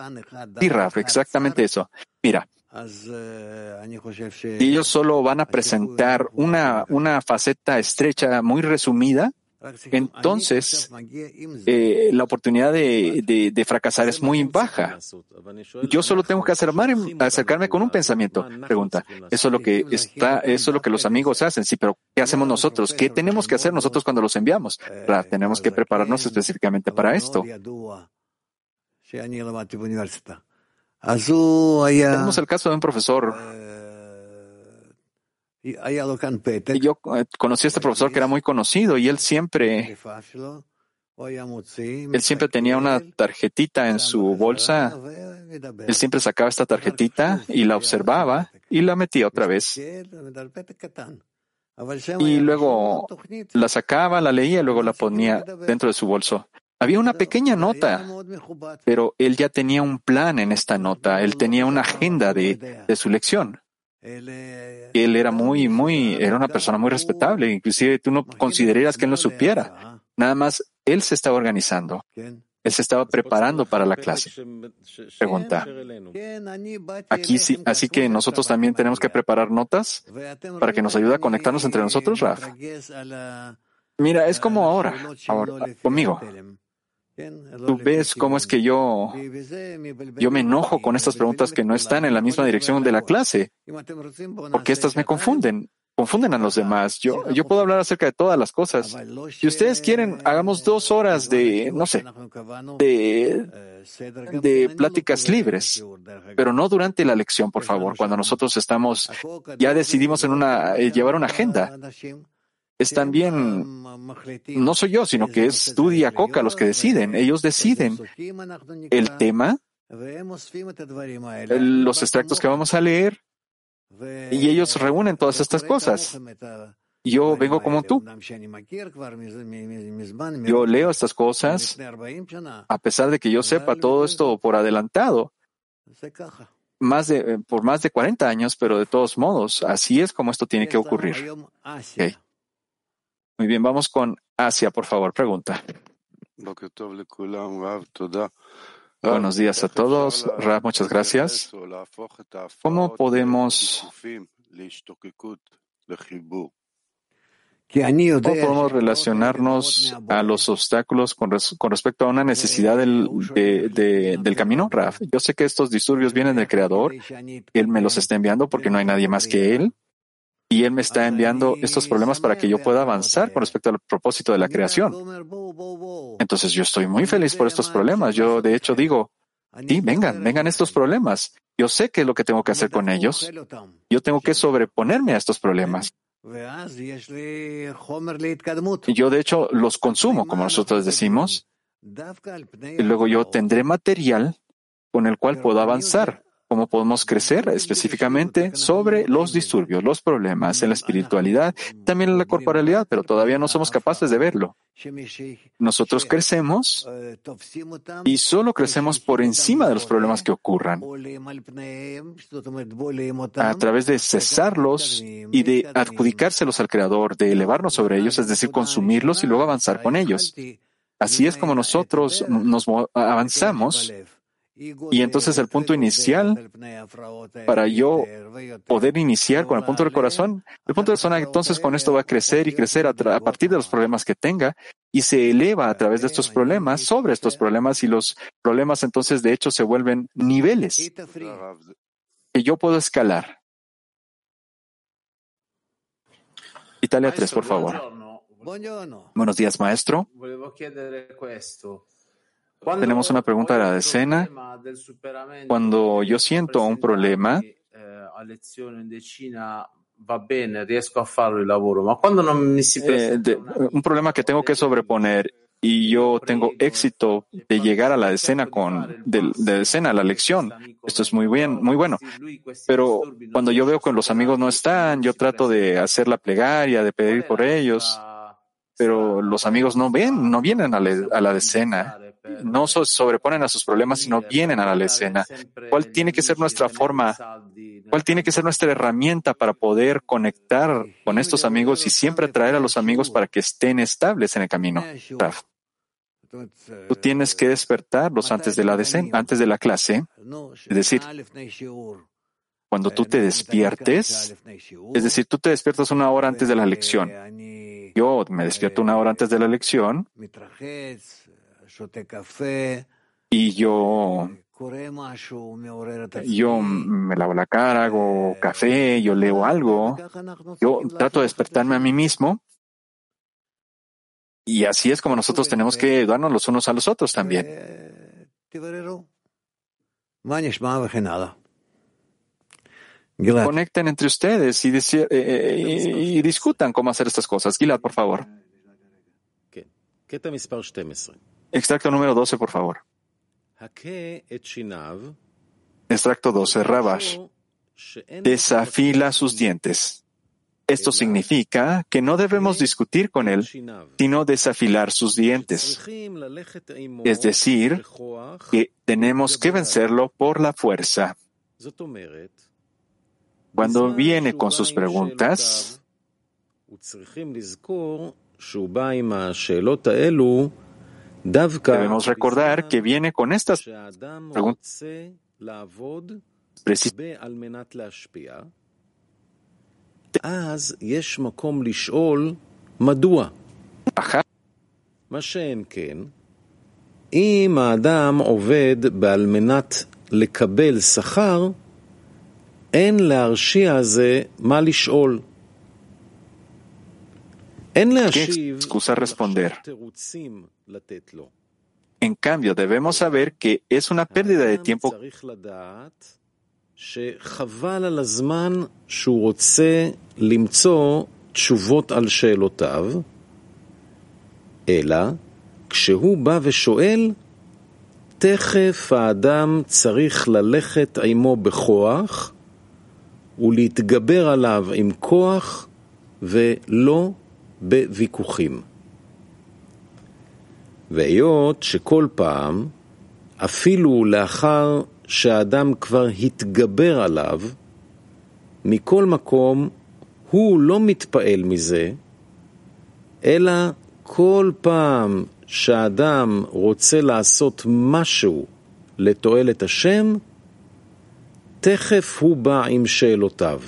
Sí, Raf, exactamente eso. Mira, ellos solo van a presentar una, una faceta estrecha, muy resumida, entonces eh, la oportunidad de, de, fracasar es muy baja. Yo solo tengo que acercarme con un pensamiento. Pregunta. Eso es lo que está, eso es lo que los amigos hacen. Sí, pero ¿qué hacemos nosotros? ¿Qué tenemos que hacer nosotros cuando los enviamos? tenemos que prepararnos específicamente para esto. Tenemos el caso de un profesor. yo eh, conocí a este profesor que era muy conocido y él siempre, él siempre tenía una tarjetita en su bolsa. Él siempre sacaba esta tarjetita y la observaba y la metía otra vez. Y luego la sacaba, la leía y luego la ponía dentro de su bolso. Había una pequeña nota, pero él ya tenía un plan en esta nota, él tenía una agenda de, su lección. Él era muy, muy, era una persona muy respetable, inclusive tú no considerarías que él no supiera. Nada más, él se estaba organizando. Él se estaba preparando para la clase. Pregunta. Aquí sí, así que nosotros también tenemos que preparar notas para que nos ayude a conectarnos entre nosotros, Raf. Mira, es como ahora, ahora conmigo. Tú ves cómo es que yo, yo me enojo con estas preguntas que no están en la misma dirección de la clase, porque estas me confunden, confunden a los demás. Yo, yo puedo hablar acerca de todas las cosas. Si ustedes quieren, hagamos dos horas de, no sé, de, de pláticas libres, pero no durante la lección, por favor, cuando nosotros estamos, ya decidimos en una, eh, llevar una agenda es también, no soy yo, sino que es tú y Coca los que deciden. Ellos deciden el tema, los extractos que vamos a leer, y ellos reúnen todas estas cosas. Yo vengo como tú. Yo leo estas cosas, a pesar de que yo sepa todo esto por adelantado, más de, por más de 40 años, pero de todos modos, así es como esto tiene que ocurrir. Muy bien, vamos con Asia, por favor, pregunta. Buenos días a todos. Rab, muchas gracias. ¿Cómo podemos ¿Cómo podemos relacionarnos a los obstáculos con, respecto a una necesidad del, del camino, Raf? Yo sé que estos disturbios vienen del Creador. Él me los está enviando porque no hay nadie más que Él y Él me está enviando estos problemas para que yo pueda avanzar con respecto al propósito de la creación. Entonces yo estoy muy feliz por estos problemas. Yo de hecho digo, sí, vengan, vengan estos problemas. Yo sé qué es lo que tengo que hacer con ellos. Yo tengo que sobreponerme a estos problemas. Y yo de hecho los consumo, como nosotros decimos. Y luego yo tendré material con el cual puedo avanzar cómo podemos crecer específicamente sobre los disturbios, los problemas en la espiritualidad, también en la corporalidad, pero todavía no somos capaces de verlo. Nosotros crecemos y solo crecemos por encima de los problemas que ocurran, a través de cesarlos y de adjudicárselos al Creador, de elevarnos sobre ellos, es decir, consumirlos y luego avanzar con ellos. Así es como nosotros nos avanzamos Y entonces el punto inicial para yo poder iniciar con el punto del corazón, el punto del corazón entonces con esto va a crecer y crecer a, a, partir de los problemas que tenga y se eleva a través de estos problemas sobre estos problemas y los problemas entonces de hecho se vuelven niveles que yo puedo escalar. Italia 3, por favor. Buenos días, maestro. Tenemos una pregunta de la decena. Cuando yo siento un problema, eh, de, un problema que tengo que sobreponer y yo tengo éxito de llegar a la decena con de, de decena a la lección. Esto es muy bien, muy bueno. Pero cuando yo veo que los amigos no están, yo trato de hacer la plegaria, de pedir por ellos, pero los amigos no ven, no vienen a, a la decena, no se sobreponen a sus problemas, sino vienen a la escena. ¿Cuál tiene que ser nuestra forma? ¿Cuál tiene que ser nuestra herramienta para poder conectar con estos amigos y siempre atraer a los amigos para que estén estables en el camino? Raf. Tú tienes que despertarlos antes de la decena, antes de la clase. Es decir, cuando tú te despiertes, es decir, tú te despiertas una hora antes de la lección. Yo me despierto una hora antes de la lección y yo, yo me lavo la cara, hago café, yo leo algo, yo trato de despertarme a mí mismo. Y así es como nosotros tenemos que ayudarnos los unos a los otros también. Conecten entre ustedes y, eh, eh, y, discutan cómo hacer estas cosas. Gilad, por favor. Extracto número 12, por favor. Extracto 12, Rabash. Desafila sus dientes. Esto significa que no debemos discutir con él, sino desafilar sus dientes. Es decir, que tenemos que vencerlo por la fuerza. Cuando viene con sus preguntas, debemos recordar que viene con estas preguntas. מה שאין כן, אם האדם עובד בעל מנת לקבל שכר, אין להרשיע הזה מה לשאול. תירוצים לתת לו. En cambio, debemos saber que es una pérdida de tiempo כשהוא בא ושואל, תכף האדם צריך ללכת עמו בכוח ולהתגבר עליו עם כוח ולא בוויכוחים. והיות שכל פעם, אפילו לאחר שהאדם כבר התגבר עליו, מכל מקום הוא לא מתפעל מזה, אלא כל פעם שהאדם רוצה לעשות משהו לתועלת השם, תכף הוא בא עם שאלותיו.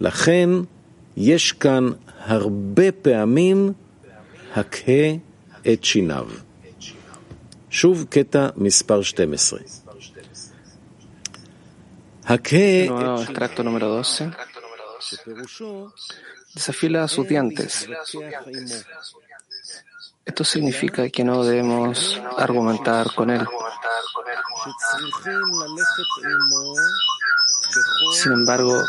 לכן יש כאן הרבה פעמים הקהה את שיניו. שוב קטע מספר 12. Nuevo extracto número 12. Desafila sus dientes. Esto significa que no debemos argumentar con él. Sin embargo,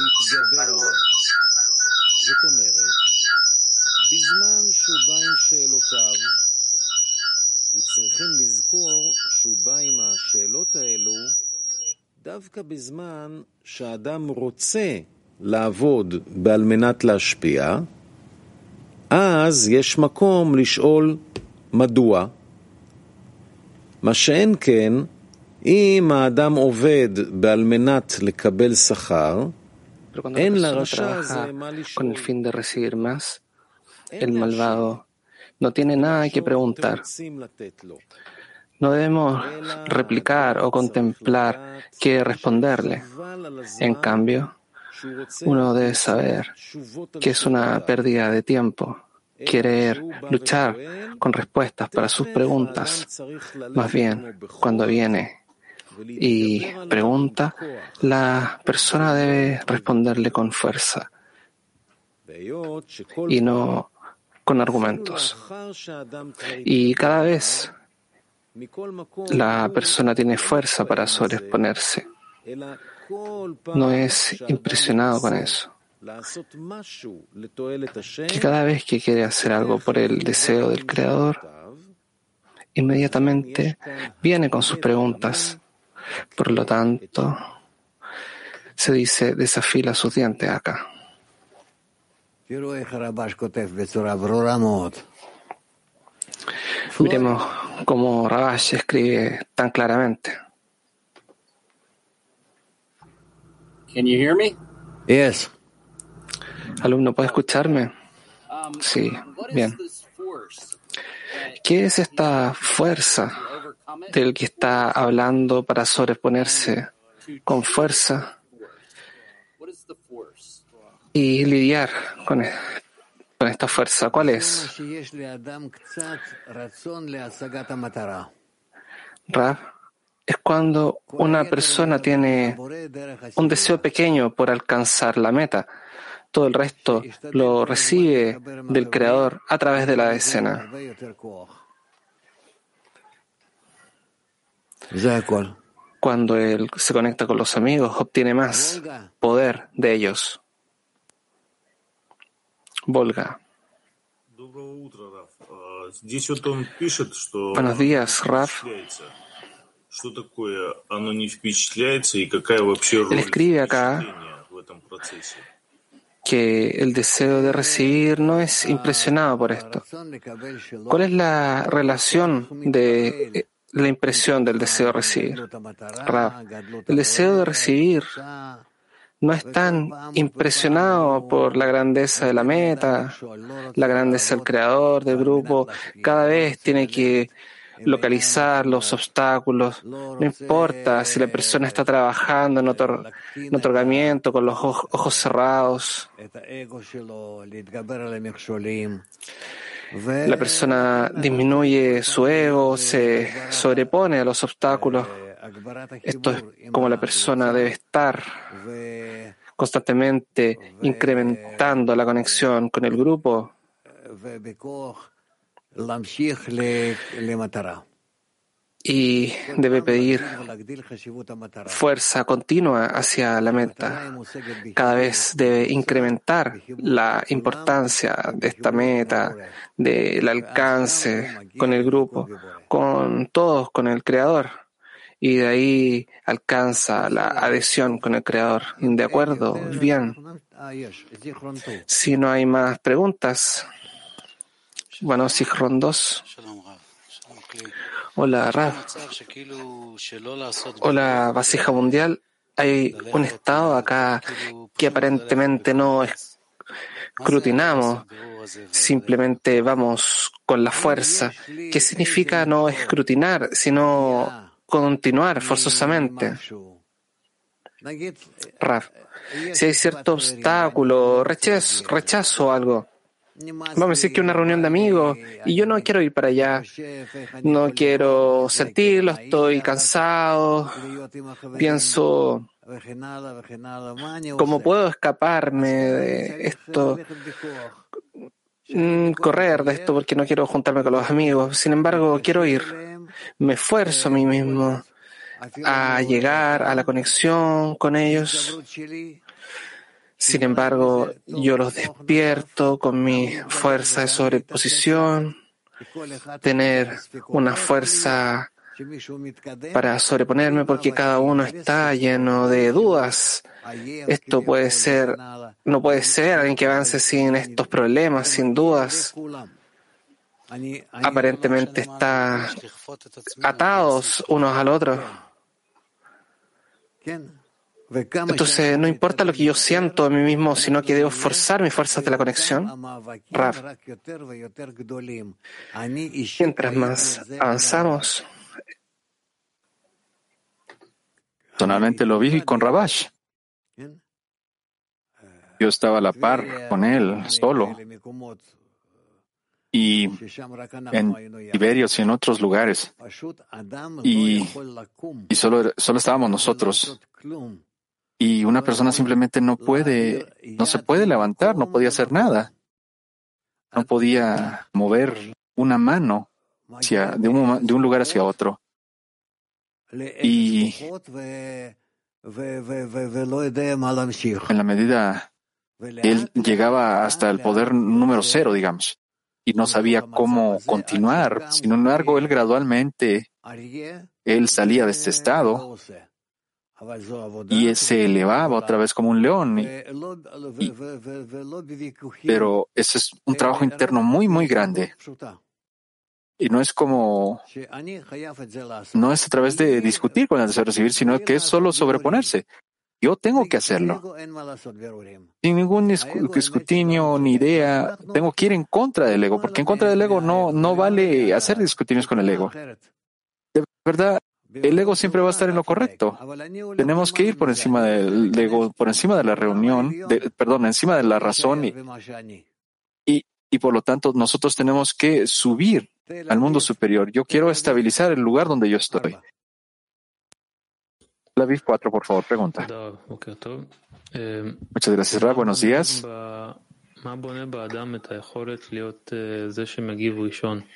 דווקא בזמן שהאדם רוצה לעבוד על מנת להשפיע, אז יש מקום לשאול מדוע. מה שאין כן, אם האדם עובד על מנת לקבל שכר, אין לרשע הזה מה לשאול. el malvado no tiene nada que preguntar. No debemos replicar o contemplar qué responderle. En cambio, uno debe saber que es una pérdida de tiempo querer luchar con respuestas para sus preguntas. Más bien, cuando viene y pregunta, la persona debe responderle con fuerza y no con argumentos. Y cada vez la persona tiene fuerza para sobreexponerse. No es impresionado con eso. Que cada vez que quiere hacer algo por el deseo del Creador, inmediatamente viene con sus preguntas. Por lo tanto, se dice desafila sus dientes acá. Miremos cómo Rabash escribe tan claramente. Can you hear me? Yes. Alumno, ¿puede escucharme? Sí, bien. ¿Qué es esta fuerza del que está hablando para sobreponerse con fuerza y lidiar con, con esta fuerza? ¿Cuál es? Rab, es cuando una persona tiene un deseo pequeño por alcanzar la meta. Todo el resto lo recibe del Creador a través de la escena. Cuando él se conecta con los amigos, obtiene más poder de ellos. Volga. Buenos días, Raf. Él escribe acá que el deseo de recibir no es impresionado por esto. ¿Cuál es la relación de la impresión del deseo de recibir? el deseo de recibir no es tan impresionado por la grandeza de la meta, la grandeza del creador, del grupo. Cada vez tiene que localizar los obstáculos. No importa si la persona está trabajando en, otorgamiento con los ojos cerrados. La persona disminuye su ego, se sobrepone a los obstáculos. Esto es como la persona debe estar constantemente incrementando la conexión con el grupo. y debe pedir fuerza continua hacia la meta. Cada vez debe incrementar la importancia de esta meta, del alcance con el grupo, con todos, con el Creador. Y de ahí alcanza la adhesión con el Creador. ¿De acuerdo? Bien. Si no hay más preguntas. Bueno, Sigrón 2. Hola, Rav. Hola, Vasija Mundial. Hay un estado acá que aparentemente no escrutinamos, simplemente vamos con la fuerza. ¿Qué significa no escrutinar, sino continuar forzosamente? Rav, si hay cierto obstáculo, rechazo, rechazo algo, Vamos a decir que una reunión de amigos y yo no quiero ir para allá. No quiero sentirlo, estoy cansado. Pienso, ¿cómo puedo escaparme de esto? Mm, correr de esto porque no quiero juntarme con los amigos. Sin embargo, quiero ir. Me esfuerzo a mí mismo a llegar a la conexión con ellos sin embargo, yo los despierto con mi fuerza de sobreposición, tener una fuerza para sobreponerme porque cada uno está lleno de dudas. Esto puede ser, no puede ser alguien que avance sin estos problemas, sin dudas. Aparentemente está atados unos al otro. Entonces, no importa lo que yo siento a mí mismo, sino que debo forzar mis fuerzas de la conexión. Rav. Mientras más avanzamos Personalmente lo vi con Rabash. Yo estaba a la par con él, solo. Y en Tiberios y en otros lugares. Y, solo, solo estábamos nosotros. Y una persona simplemente no puede, no se puede levantar, no podía hacer nada. No podía mover una mano hacia, de, un, de un lugar hacia otro. Y en la medida él llegaba hasta el poder número cero, digamos, y no sabía cómo continuar. Sin embargo, él gradualmente, él salía de este estado y se elevaba otra vez como un león. pero ese es un trabajo interno muy, muy grande. Y no es como, no es a través de discutir con el deseo de recibir, sino que es solo sobreponerse. Yo tengo que hacerlo. Sin ningún escrutinio ni idea, tengo que ir en contra del ego, porque en contra del ego no, no vale hacer discutinios con el ego. De verdad, el ego siempre va a estar en lo correcto. Tenemos que ir por encima del ego, por encima de la reunión, perdón, encima de la razón y, y, y por lo tanto nosotros tenemos que subir al mundo superior. Yo quiero estabilizar el lugar donde yo estoy. La VIF 4, por favor, pregunta. Muchas gracias, Ra. Buenos días.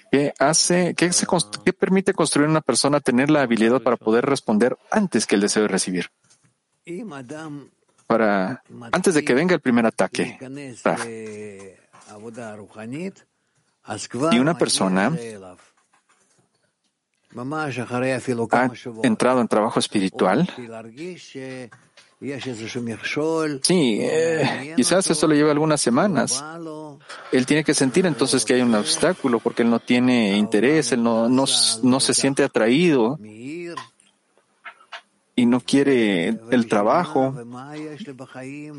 ¿Qué hace, qué, se, qué permite construir una persona tener la habilidad para poder responder antes que el deseo de recibir? Para, antes de que venga el primer ataque. Y una persona ha entrado en trabajo espiritual, Sí, eh, quizás esto le lleve algunas semanas. Él tiene que sentir entonces que hay un obstáculo porque él no tiene interés, él no, no, no se siente atraído y no quiere el trabajo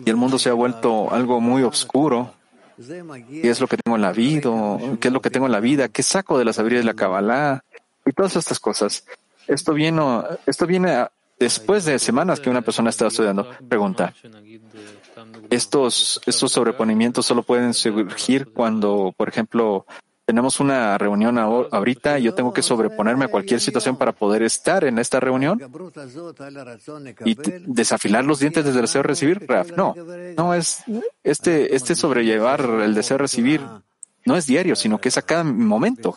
y el mundo se ha vuelto algo muy oscuro. ¿Qué es lo que tengo en la vida? ¿Qué es lo que tengo en la vida? ¿Qué saco de la sabiduría de la Kabbalah? Todas estas cosas. Esto viene, esto viene después de semanas que una persona está estudiando. Pregunta. Estos, estos sobreponimientos solo pueden surgir cuando, por ejemplo, tenemos una reunión ahorita y yo tengo que sobreponerme a cualquier situación para poder estar en esta reunión y desafilar los dientes desde el deseo de recibir. No, no es este, este sobrellevar el deseo de recibir no es diario, sino que es a cada momento.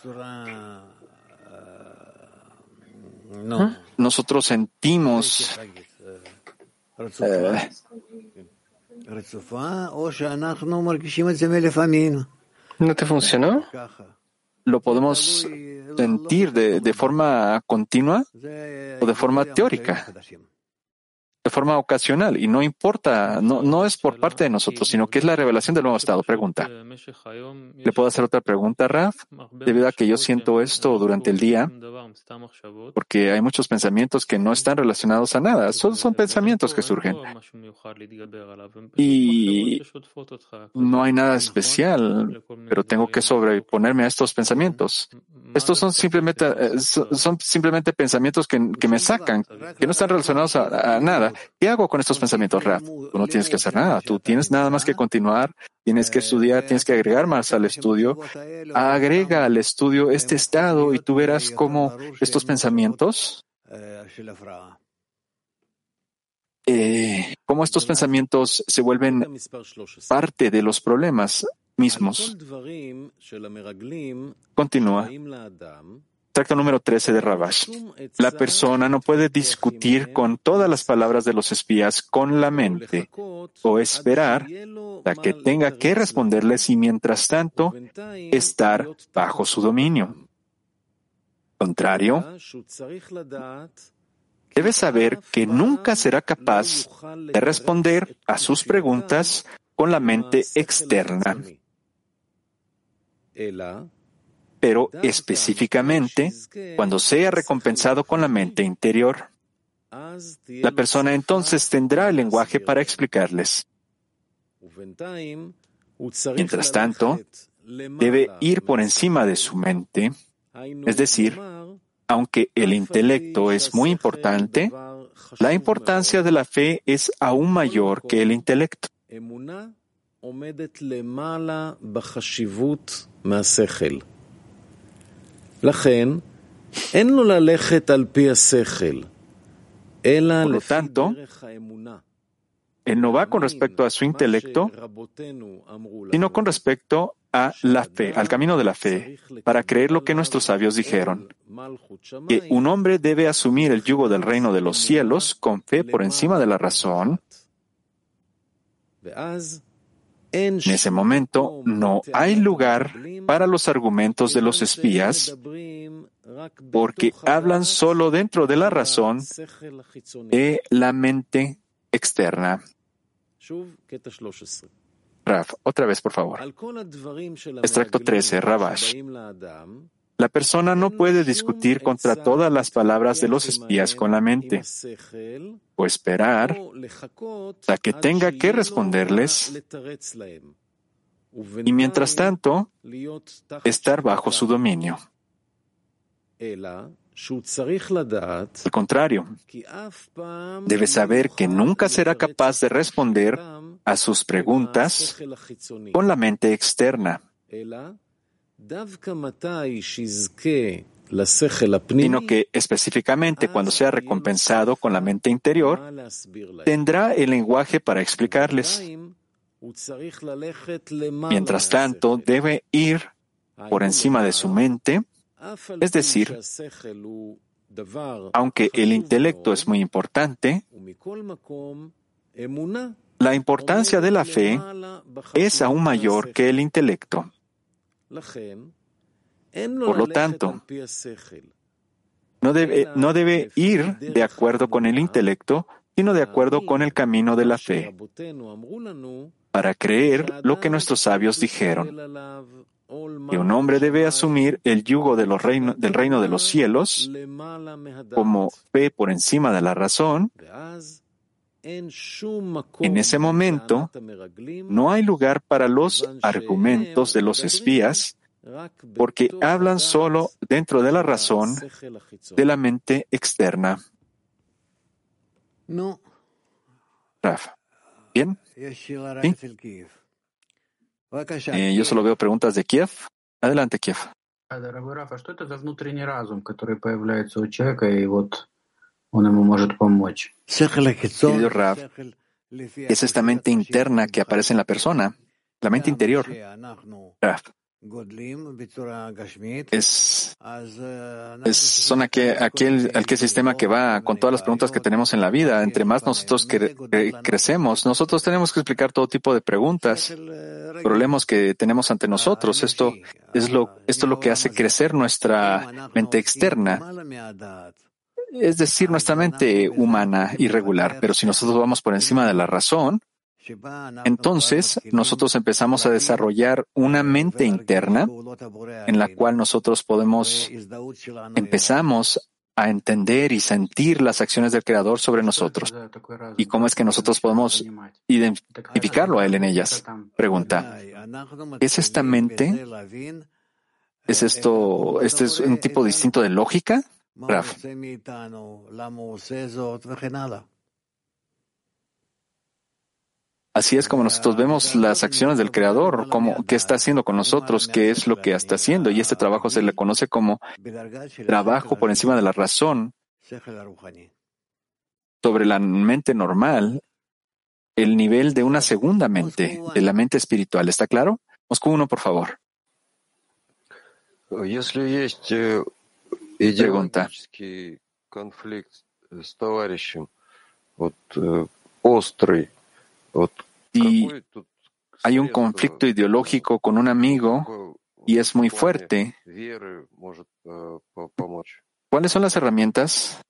Nosotros sentimos eh, ¿No te funcionó? ¿Lo podemos sentir de, de forma continua o de forma teórica? de forma ocasional y no importa, no, no es por parte de nosotros, sino que es la revelación del nuevo estado. Pregunta. ¿Le puedo hacer otra pregunta, Raf? Debido a que yo siento esto durante el día, porque hay muchos pensamientos que no están relacionados a nada, solo son pensamientos que surgen. Y no hay nada especial, pero tengo que sobreponerme a estos pensamientos. Estos son simplemente, eh, son simplemente pensamientos que, me sacan, que no están relacionados a nada. ¿Qué hago con estos pensamientos, Raf? Tú no tienes que hacer nada. Tú tienes nada más que continuar, tienes que estudiar, tienes que agregar más al estudio. Agrega al estudio este estado y tú verás cómo estos pensamientos, eh, cómo estos pensamientos se vuelven parte de los problemas mismos. Continúa. Tracto número 13 de Rabash. La persona no puede discutir con todas las palabras de los espías con la mente o esperar a que tenga que responderles y mientras tanto estar bajo su dominio. Contrario, debe saber que nunca será capaz de responder a sus preguntas con la mente externa pero específicamente cuando sea recompensado con la mente interior. La persona entonces tendrá el lenguaje para explicarles. Mientras tanto, debe ir por encima de su mente, es decir, aunque el intelecto es muy importante, la importancia de la fe es aún mayor que el intelecto. Por lo tanto, él no va con respecto a su intelecto, sino con respecto a la fe, al camino de la fe, para creer lo que nuestros sabios dijeron, que un hombre debe asumir el yugo del reino de los cielos con fe por encima de la razón. En ese momento no hay lugar para los argumentos de los espías porque hablan solo dentro de la razón de la mente externa. Raf, otra vez, por favor. Extracto 13, Rabash. La persona no puede discutir contra todas las palabras de los espías con la mente, o esperar a que tenga que responderles, y mientras tanto, estar bajo su dominio. Al contrario, debe saber que nunca será capaz de responder a sus preguntas con la mente externa, sino que específicamente cuando sea recompensado con la mente interior, tendrá el lenguaje para explicarles. Mientras tanto, debe ir por encima de su mente, es decir, aunque el intelecto es muy importante, la importancia de la fe es aún mayor que el intelecto. Por lo tanto, no debe, no debe ir de acuerdo con el intelecto, sino de acuerdo con el camino de la fe, para creer lo que nuestros sabios dijeron, que un hombre debe asumir el yugo de los reino, del reino de los cielos como fe por encima de la razón, en ese momento no hay lugar para los argumentos de los espías porque hablan solo dentro de la razón de la mente externa. No. Raf. ¿Bien? ¿Sí? Eh, yo solo veo preguntas de Kiev. Adelante, Kiev. Querido Rav, es esta mente interna que aparece en la persona, la mente interior. Rav, es, es son aquel, aquel, aquel sistema que va con todas las preguntas que tenemos en la vida. Entre más nosotros cre, crecemos, nosotros tenemos que explicar todo tipo de preguntas, problemas que tenemos ante nosotros. Esto es lo, esto es lo que hace crecer nuestra mente externa. Es decir, nuestra mente humana irregular. Pero si nosotros vamos por encima de la razón, entonces, nosotros empezamos a desarrollar una mente interna en la cual nosotros podemos, empezamos a entender y sentir las acciones del Creador sobre nosotros. ¿Y cómo es que nosotros podemos identificarlo a Él en ellas? Pregunta. ¿Es esta mente? ¿Es esto, este es un tipo distinto de lógica? Raf. Así es como nosotros vemos las acciones del Creador, como qué está haciendo con nosotros, qué es lo que está haciendo. Y este trabajo se le conoce como trabajo por encima de la razón sobre la mente normal, el nivel de una segunda mente, de la mente espiritual. ¿Está claro? Moscú uno, por favor. Pregunta. Si hay un conflicto ideológico con un amigo y es muy fuerte, ¿cuáles son las herramientas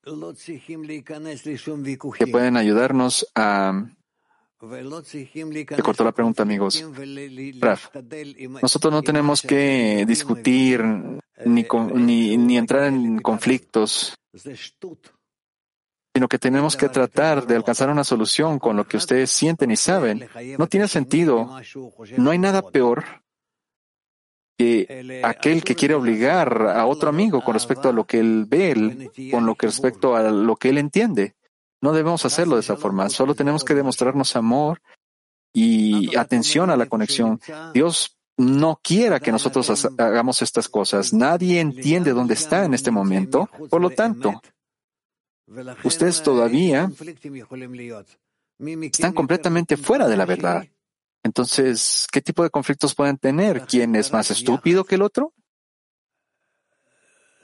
que pueden ayudarnos a... Te cortó la pregunta, amigos. Raf, nosotros no tenemos que discutir ni, ni, ni entrar en conflictos sino que tenemos que tratar de alcanzar una solución con lo que ustedes sienten y saben. No tiene sentido. No hay nada peor que aquel que quiere obligar a otro amigo con respecto a lo que él ve, con respecto a lo que él entiende. No debemos hacerlo de esa forma. Solo tenemos que demostrarnos amor y atención a la conexión. Dios no quiera que nosotros hagamos estas cosas. Nadie entiende dónde está en este momento. Por lo tanto, ustedes todavía están completamente fuera de la verdad. Entonces, ¿qué tipo de conflictos pueden tener? ¿Quién es más estúpido que el otro?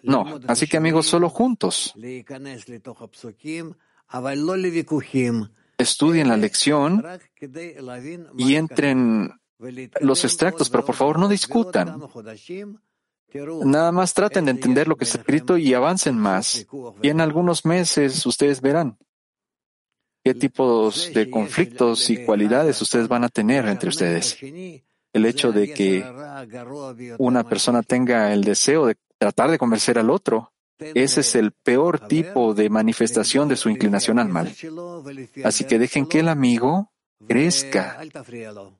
No, así que amigos, solo juntos. Estudien la lección y entren los extractos, pero por favor no discutan. Nada más traten de entender lo que está escrito y avancen más. Y en algunos meses ustedes verán qué tipos de conflictos y cualidades ustedes van a tener entre ustedes. El hecho de que una persona tenga el deseo de tratar de convencer al otro, ese es el peor tipo de manifestación de su inclinación al mal. Así que dejen que el amigo crezca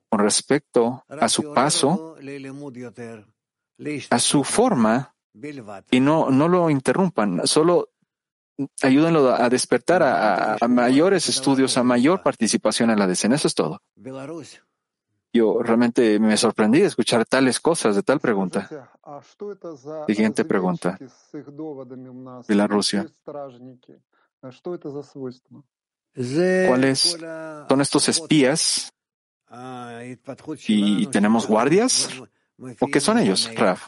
con respecto a su paso, a su forma, y no, no lo interrumpan, solo ayúdenlo a despertar a, mayores estudios, a mayor participación en la decena. Eso es todo. Yo realmente me sorprendí de escuchar tales cosas de tal pregunta. Siguiente pregunta. Bielorrusia. ¿Cuáles son estos espías? ¿Y tenemos guardias? ¿O qué son ellos, Raf?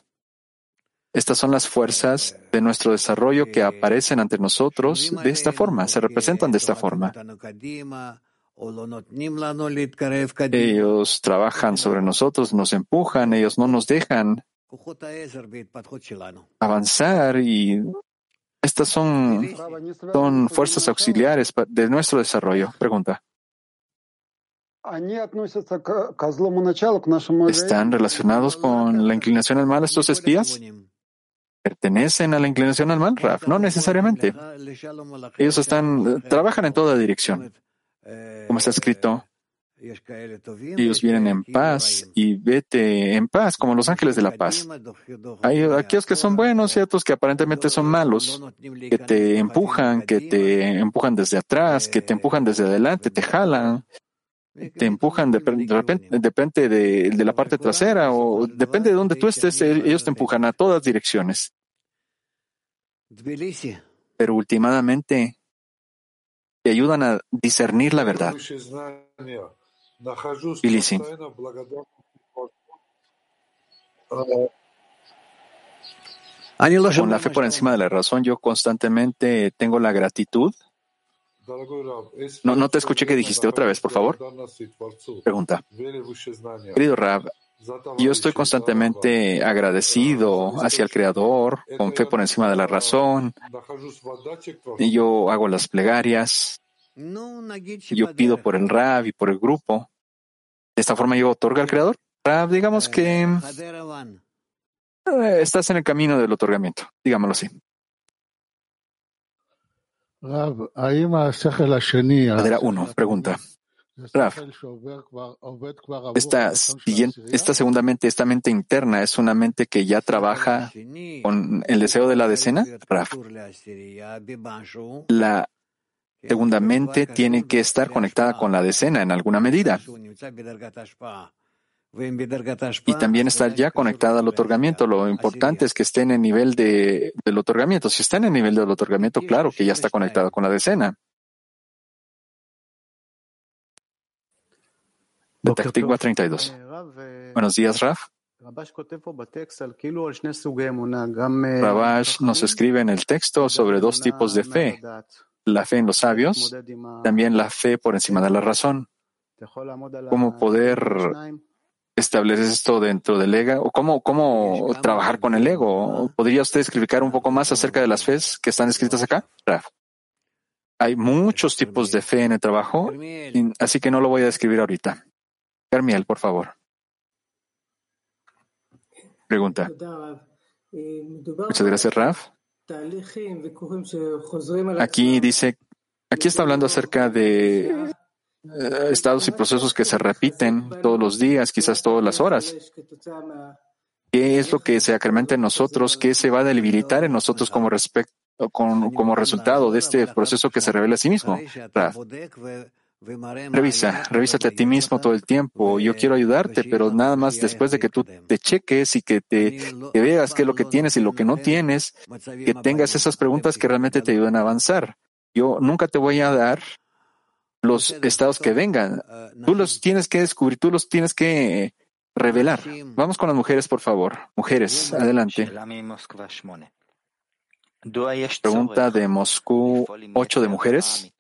Estas son las fuerzas de nuestro desarrollo que aparecen ante nosotros de esta forma, se representan de esta forma. Ellos trabajan sobre nosotros, nos empujan, ellos no nos dejan avanzar y estas son, son fuerzas auxiliares de nuestro desarrollo. Pregunta. ¿Están relacionados con la inclinación al mal estos espías? ¿Pertenecen a la inclinación al mal, Raf? No necesariamente. Ellos están, trabajan en toda dirección. Como está escrito, ellos vienen en paz y vete en paz, como los ángeles de la paz. Hay aquellos que son buenos y otros que aparentemente son malos, que te empujan, que te empujan desde atrás, que te empujan desde adelante, te jalan, te empujan de, repente, depende de, de la parte trasera o depende de donde tú estés, ellos te empujan a todas direcciones. Pero últimamente te ayudan a discernir la verdad. Bilisi. Con la fe por encima de la razón, yo constantemente tengo la gratitud. No, no te escuché que dijiste otra vez, por favor. Pregunta. Querido Rab, yo estoy constantemente agradecido hacia el Creador, con fe por encima de la razón. Y yo hago las plegarias. Yo pido por el Rab y por el grupo. De esta forma yo otorgo al Creador. Rab, digamos que eh, estás en el camino del otorgamiento, digámoslo así. Madera 1, pregunta. Raf, esta, esta segunda mente, esta mente interna, es una mente que ya trabaja con el deseo de la decena. Raf, la segunda mente tiene que estar conectada con la decena en alguna medida. Y también estar ya conectada al otorgamiento. Lo importante es que esté en el nivel de, del otorgamiento. Si está en el nivel del otorgamiento, claro que ya está conectada con la decena. Detective 32. Buenos días, Raf. Rabash nos escribe en el texto sobre dos tipos de fe, la fe en los sabios, también la fe por encima de la razón. ¿Cómo poder establecer esto dentro del ego? ¿O cómo, cómo trabajar con el ego? ¿Podría usted explicar un poco más acerca de las fes que están escritas acá? Raf. Hay muchos tipos de fe en el trabajo, así que no lo voy a describir ahorita. Carmiel, por favor. Pregunta. Muchas gracias, Raf. Aquí dice, aquí está hablando acerca de estados y procesos que se repiten todos los días, quizás todas las horas. ¿Qué es lo que se acrementa en nosotros? ¿Qué se va a debilitar en nosotros como con, como resultado de este proceso que se revela a sí mismo. Revisa, revísate a ti mismo todo el tiempo. Yo quiero ayudarte, pero nada más después de que tú te cheques y que te veas qué es lo que tienes y lo que no tienes, que tengas esas preguntas que realmente te ayuden a avanzar. Yo nunca te voy a dar los estados que vengan. Tú los tienes que descubrir, tú los tienes que revelar. Vamos con las mujeres, por favor. Mujeres, adelante. Pregunta de Moscú 8 de mujeres.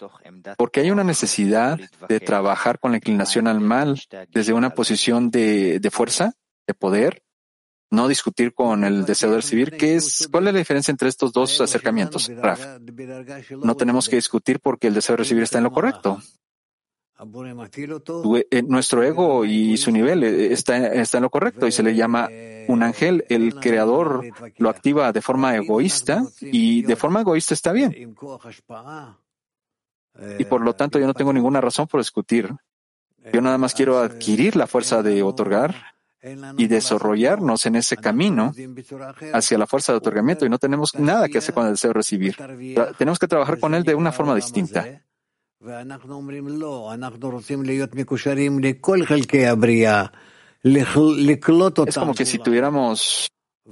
Porque hay una necesidad de trabajar con la inclinación al mal desde una posición de, de fuerza, de poder, no discutir con el deseo de recibir. ¿Qué es, ¿Cuál es la diferencia entre estos dos acercamientos, Raf? No tenemos que discutir porque el deseo de recibir está en lo correcto. Eh, nuestro ego y su nivel eh, está, está en lo correcto y se le llama un ángel. El creador lo activa de forma egoísta y de forma egoísta está bien. Y por lo tanto yo no tengo ninguna razón por discutir. Yo nada más quiero adquirir la fuerza de otorgar y desarrollarnos en ese camino hacia la fuerza de otorgamiento y no tenemos nada que hacer con el deseo de recibir. Tenemos que trabajar con él de una forma distinta. Es como que si tuviéramos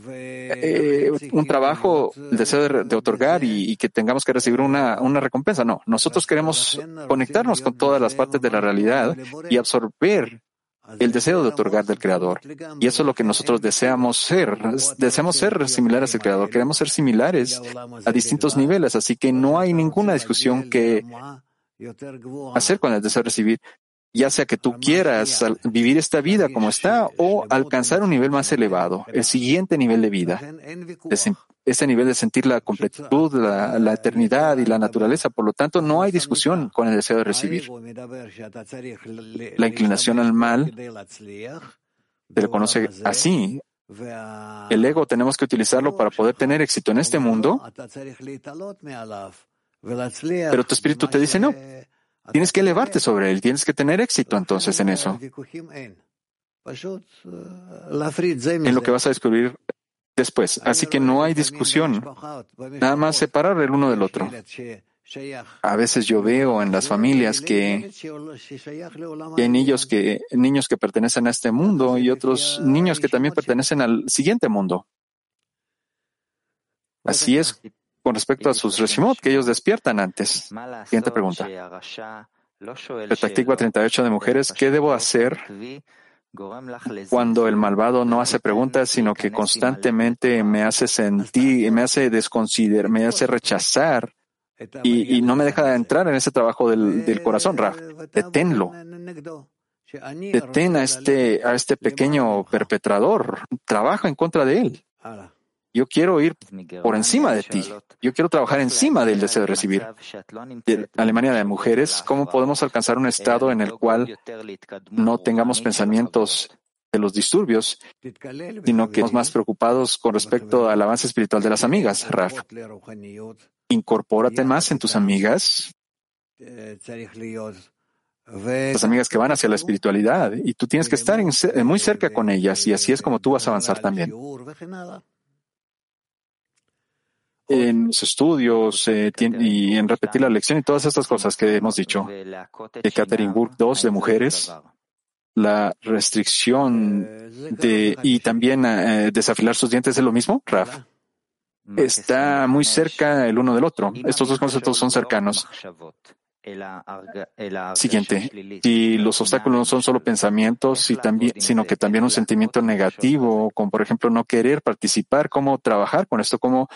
eh, un trabajo, el deseo de, otorgar y, que tengamos que recibir una, una recompensa. No, nosotros queremos conectarnos con todas las partes de la realidad y absorber el deseo de otorgar del Creador. Y eso es lo que nosotros deseamos ser. Deseamos ser similares al Creador. Queremos ser similares a distintos niveles. Así que no hay ninguna discusión que hacer con el deseo de recibir, ya sea que tú quieras vivir esta vida como está o alcanzar un nivel más elevado, el siguiente nivel de vida, ese nivel de sentir la completitud, la, eternidad y la naturaleza. Por lo tanto, no hay discusión con el deseo de recibir. La inclinación al mal se le conoce así. El ego tenemos que utilizarlo para poder tener éxito en este mundo pero tu espíritu te dice no. Tienes que elevarte sobre él, tienes que tener éxito entonces en eso. En lo que vas a descubrir después. Así que no hay discusión. Nada más separar el uno del otro. A veces yo veo en las familias que, hay niños que, niños que pertenecen a este mundo y otros niños que también pertenecen al siguiente mundo. Así es con respecto a sus Reshimot que ellos despiertan antes. Siguiente pregunta. Perspectiva 38 de mujeres, ¿qué debo hacer cuando el malvado no hace preguntas, sino que constantemente me hace sentir, me hace desconsiderar, me hace rechazar y, no me deja entrar en ese trabajo del, corazón, Raf? Deténlo. Detén a este, a este pequeño perpetrador. Trabaja en contra de él. Yo quiero ir por encima de ti. Yo quiero trabajar encima del deseo de recibir. De Alemania de mujeres, ¿cómo podemos alcanzar un estado en el cual no tengamos pensamientos de los disturbios, sino que estemos más preocupados con respecto al avance espiritual de las amigas, Raf? Incorpórate más en tus amigas, las amigas que van hacia la espiritualidad, y tú tienes que estar muy cerca con ellas, y así es como tú vas a avanzar también en los estudios eh, y en repetir la lección y todas estas cosas que hemos dicho. De Catherine 2 de mujeres, la restricción de y también eh, desafilar sus dientes es lo mismo, Raf. Está muy cerca el uno del otro. Estos dos conceptos son cercanos. Siguiente, si los obstáculos no son solo pensamientos, también, sino que también un sentimiento negativo, como por ejemplo no querer participar, cómo trabajar con esto, cómo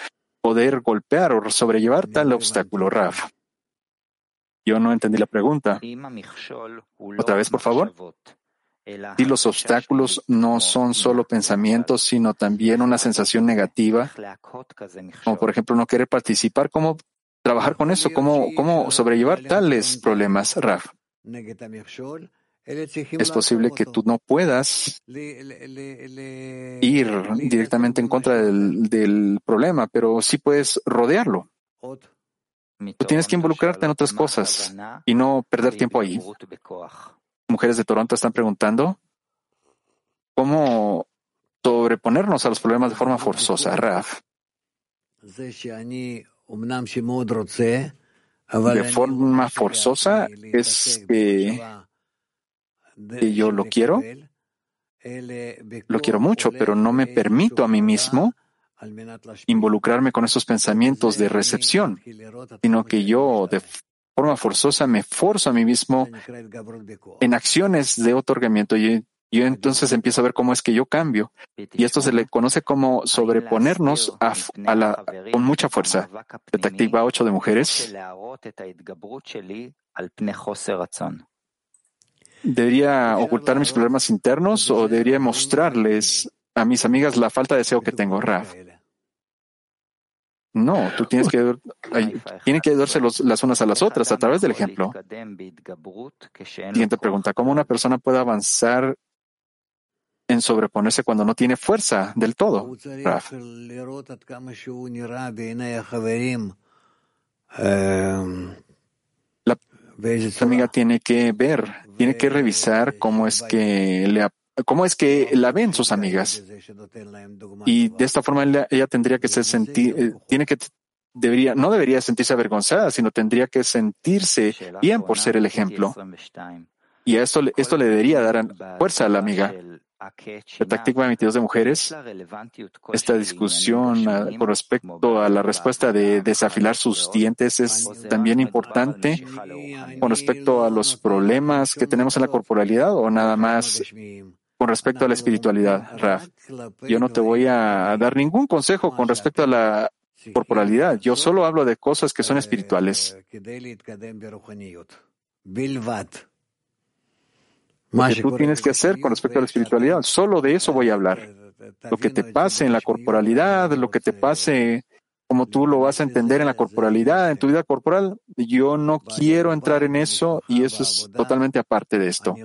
poder golpear o sobrellevar tal obstáculo, Raf? Yo no entendí la pregunta. Otra vez, por favor. Si los obstáculos no son solo pensamientos, sino también una sensación negativa, como por ejemplo no querer participar, ¿cómo trabajar con eso? ¿Cómo, cómo sobrellevar tales problemas, Raf? Es posible que tú no puedas ir directamente en contra del, problema, pero sí puedes rodearlo. Tú tienes que involucrarte en otras cosas y no perder tiempo ahí. Mujeres de Toronto están preguntando cómo sobreponernos a los problemas de forma forzosa, Raf. de forma forzosa es que, que yo lo quiero, lo quiero mucho, pero no me permito a mí mismo involucrarme con esos pensamientos de recepción, sino que yo de forma forzosa me forzo a mí mismo en acciones de otorgamiento. Y yo entonces empiezo a ver cómo es que yo cambio. Y esto se le conoce como sobreponernos a, la, con mucha fuerza. Detectiva 8 de mujeres. ¿Debería ocultar mis problemas internos o debería mostrarles a mis amigas la falta de deseo que tengo, Raf? No, tú tienes que, tienen que ayudarse las unas a las otras a través del ejemplo. Siguiente pregunta. ¿Cómo una persona puede avanzar en sobreponerse cuando no tiene fuerza del todo? Raf. La amiga tiene que ver, tiene que revisar cómo es que le cómo es que la ven sus amigas. Y de esta forma ella, tendría que ser sentir, eh, tiene que, debería, no debería sentirse avergonzada, sino tendría que sentirse bien por ser el ejemplo. Y esto, esto le debería dar fuerza a la amiga. La táctica 22 de mujeres, esta discusión con respecto a la respuesta de desafilar sus dientes es también importante con respecto a los problemas que tenemos en la corporalidad o nada más con respecto a la espiritualidad, Raf. Yo no te voy a dar ningún consejo con respecto a la corporalidad. Yo solo hablo de cosas que son espirituales. Lo que tú tienes que hacer con respecto a la espiritualidad, solo de eso voy a hablar. Lo que te pase en la corporalidad, lo que te pase como tú lo vas a entender en la corporalidad, en tu vida corporal, yo no quiero entrar en eso y eso es totalmente aparte de esto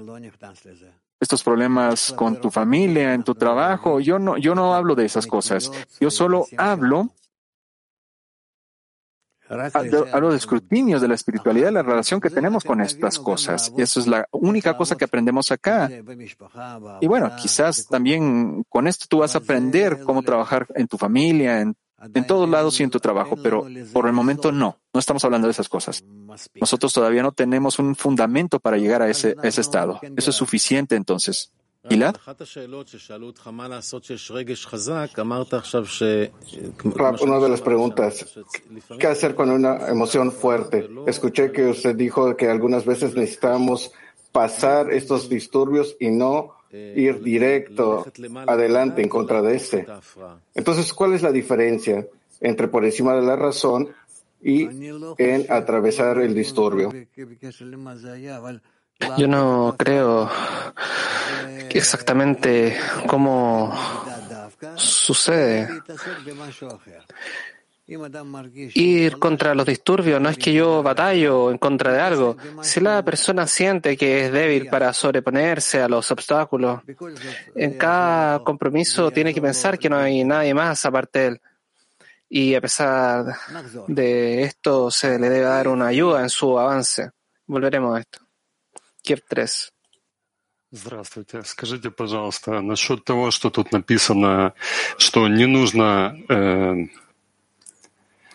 estos problemas con tu familia, en tu trabajo. Yo no, yo no hablo de esas cosas. Yo solo hablo, hablo de escrutinios de la espiritualidad, la relación que tenemos con estas cosas. Y eso es la única cosa que aprendemos acá. Y bueno, quizás también con esto tú vas a aprender cómo trabajar en tu familia, en en todos lados y en tu trabajo, pero por el momento no, no estamos hablando de esas cosas. Nosotros todavía no tenemos un fundamento para llegar a ese, ese estado. Eso es suficiente entonces. Gilad? Una de las preguntas, ¿qué hacer con una emoción fuerte? Escuché que usted dijo que algunas veces necesitamos pasar estos disturbios y no ir directo adelante en contra de este. Entonces, ¿cuál es la diferencia entre por encima de la razón y en atravesar el disturbio? Yo no creo exactamente cómo sucede. Ir contra los disturbios no es que yo batallo en contra de algo. Si la persona siente que es débil para sobreponerse a los obstáculos, en cada compromiso tiene que pensar que no hay nadie más aparte de él. Y a pesar de esto, se le debe dar una ayuda en su avance. Volveremos a esto. Kiev 3. Здравствуйте. Скажите, пожалуйста, насчет того, что тут написано, что не нужно э,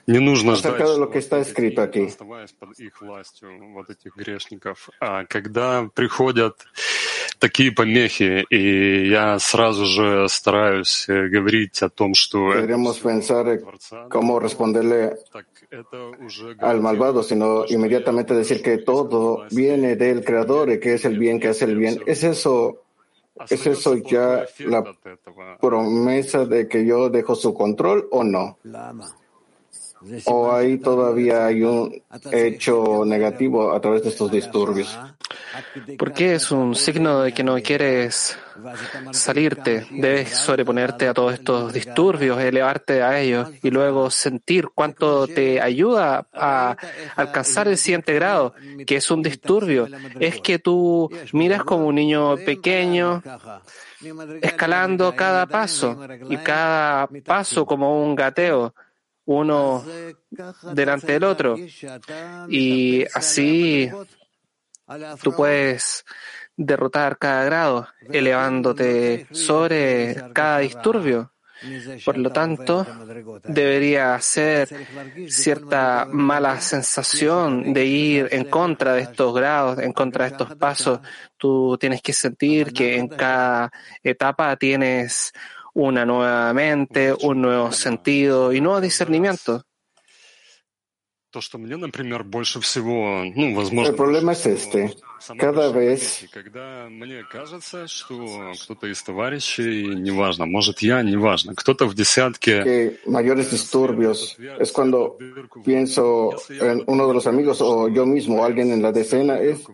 acerca de lo que está escrito aquí. Когда приходят такие помехи, и я сразу же стараюсь говорить о том, что... Deberíamos pensar cómo responderle al malvado, sino inmediatamente decir que todo viene del Creador y que es el bien que hace el bien. ¿Es eso, es eso ya la promesa de que yo dejo su control o no? ¿O ahí todavía hay un hecho negativo a través de estos disturbios? Porque es un signo de que no quieres salirte, debes sobreponerte a todos estos disturbios, elevarte a ellos y luego sentir cuánto te ayuda a alcanzar el siguiente grado, que es un disturbio. Es que tú miras como un niño pequeño escalando cada paso y cada paso como un gateo uno delante del otro. Y así tú puedes derrotar cada grado, elevándote sobre cada disturbio. Por lo tanto, debería ser cierta mala sensación de ir en contra de estos grados, en contra de estos pasos. Tú tienes que sentir que en cada etapa tienes una nueva mente, un nuevo sentido y nuevo discernimiento. El problema es este. Cada vez que mayores disturbios es cuando pienso en uno de los amigos o yo mismo, alguien en la decena, es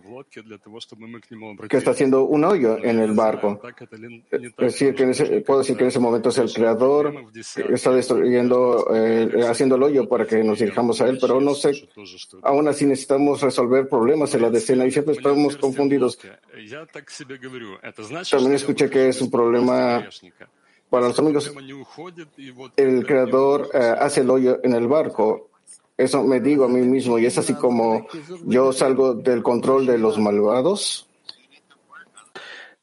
que está haciendo un hoyo en el barco. Es decir, que en ese, puedo decir que en ese momento es el creador que está destruyendo, eh, haciendo el hoyo para que nos dirijamos a él, pero no sé, aún así necesitamos resolver problemas en la decena y siempre estamos confundidos. También escuché que es un problema para los amigos. El creador eh, hace el hoyo en el barco. Eso me digo a mí mismo y es así como yo salgo del control de los malvados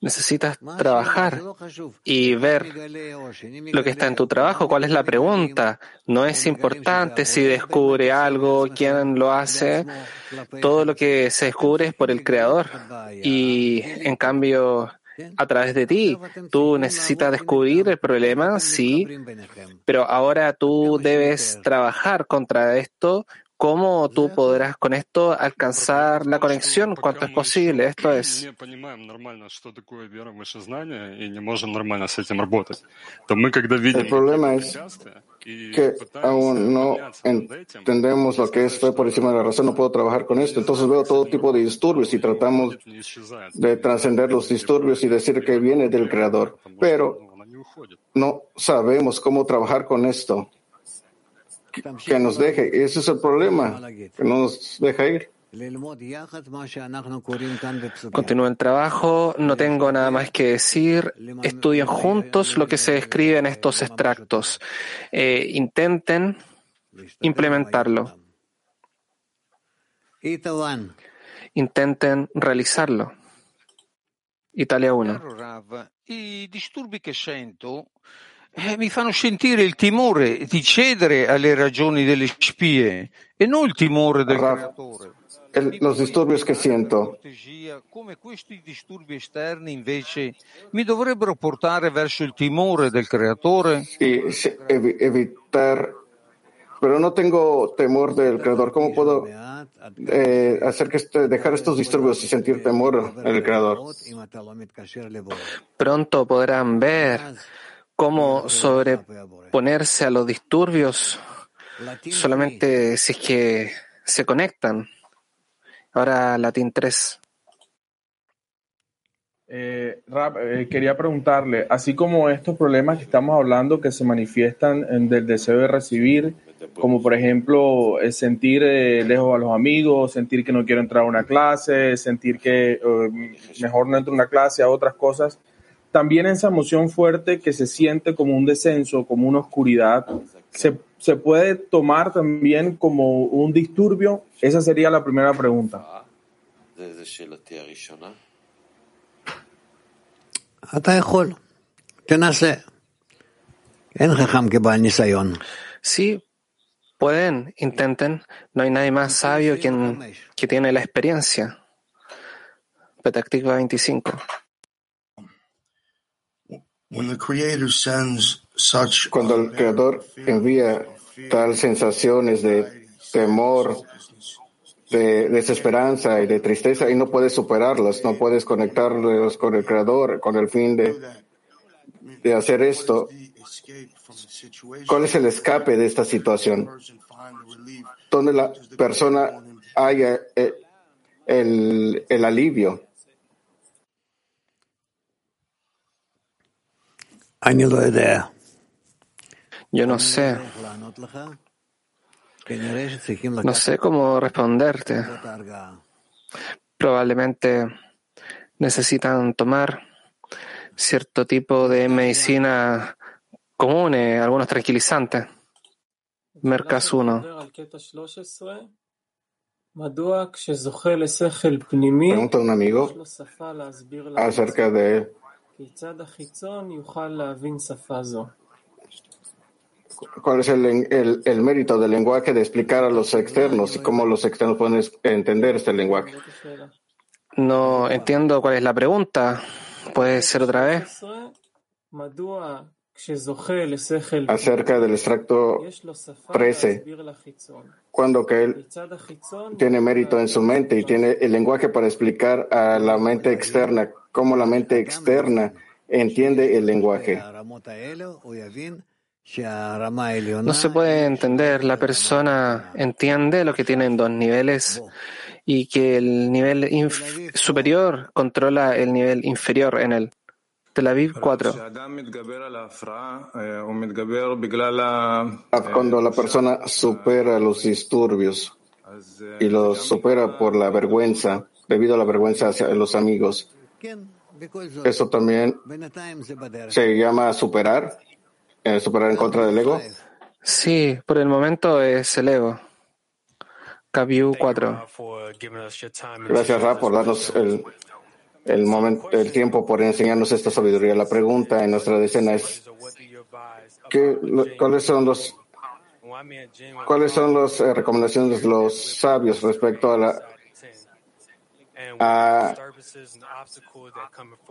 necesitas trabajar y ver lo que está en tu trabajo, cuál es la pregunta. No es importante si descubre algo, quién lo hace. Todo lo que se descubre es por el creador. Y en cambio, a través de ti, tú necesitas descubrir el problema, sí, pero ahora tú debes trabajar contra esto ¿Cómo tú podrás con esto alcanzar la conexión cuanto es posible? Esto es. El problema es que aún no entendemos lo que es fe por encima de la razón, no puedo trabajar con esto. Entonces veo todo tipo de disturbios y tratamos de trascender los disturbios y decir que viene del Creador. Pero no sabemos cómo trabajar con esto que nos deje. Ese es el problema, que no nos deja ir. Continúa el trabajo, no tengo nada más que decir. Estudien juntos lo que se escribe en estos extractos. Eh, intenten implementarlo. Intenten realizarlo. Italia 1. Eh, mi fanno sentire il timore di cedere alle ragioni delle spie e non il timore del Rav, creatore. el- los disturbios que siento. Come questi disturbi esterni invece mi dovrebbero portare verso il timore del creatore? y se- evi- evitar, pero no tengo temor del creador. ¿Cómo puedo eh, hacer que este- dejar estos disturbios y sentir temor en el creador? Pronto podrán ver cómo sobreponerse a los disturbios solamente si es que se conectan. Ahora Latín 3. Eh, Rab, eh, quería preguntarle, así como estos problemas que estamos hablando que se manifiestan en- del deseo de recibir, como por ejemplo eh, sentir eh, lejos a los amigos, sentir que no quiero entrar a una clase, sentir que eh, mejor no entro a una clase, a otras cosas, también esa emoción fuerte que se siente como un descenso, como una oscuridad, se, se puede tomar también como un disturbio. Esa sería la primera pregunta. Sí, pueden, intenten. No hay nadie más sabio quien, que tiene la experiencia. Petactiva 25. Cuando el creador envía tal sensaciones de temor, de desesperanza y de tristeza y no puedes superarlas, no puedes conectarlos con el creador con el fin de, de hacer esto. ¿Cuál es el escape de esta situación? Donde la persona haya eh, el, el alivio. Yo no sé. No sé cómo responderte. Probablemente necesitan tomar cierto tipo de medicina común, eh, algunos tranquilizantes. Mercas 1. Pregunta a un amigo acerca de ¿Cuál es el, el, el, mérito del lenguaje de explicar a los externos y cómo los externos pueden entender este lenguaje? No entiendo cuál es la pregunta. ¿Puede ser otra vez? Acerca del extracto 13, cuando que él tiene mérito en su mente y tiene el lenguaje para explicar a la mente externa cómo la mente externa entiende el lenguaje. No se puede entender. La persona entiende lo que tiene en dos niveles y que el nivel superior controla el nivel inferior en él. Tel Aviv 4. Cuando la persona supera los disturbios y los supera por la vergüenza, debido a la vergüenza hacia los amigos, eso también se llama superar, eh, superar en contra del ego. Sí, por el momento es el ego. Kabiu 4. Gracias, Ra, por darnos el, el, momento, el tiempo, por enseñarnos esta sabiduría. La pregunta en nuestra decena es, ¿qué, ¿cuáles son los ¿Cuáles son las eh, recomendaciones de los sabios respecto a la a,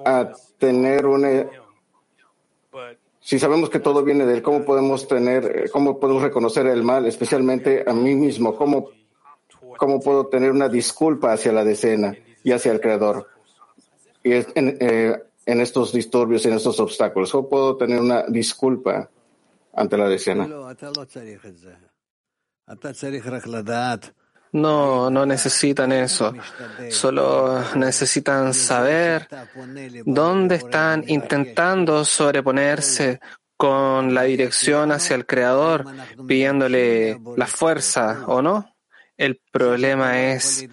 a tener una si sabemos que todo viene de él, ¿cómo podemos tener, eh, cómo podemos reconocer el mal, especialmente a mí mismo? ¿Cómo ¿Cómo puedo tener una disculpa hacia la decena y hacia el Creador? Y en, eh, en estos disturbios, en estos obstáculos, ¿cómo puedo tener una disculpa ante la decena? No, no necesitan eso. Solo necesitan saber dónde están intentando sobreponerse con la dirección hacia el Creador, pidiéndole la fuerza o no. El problema es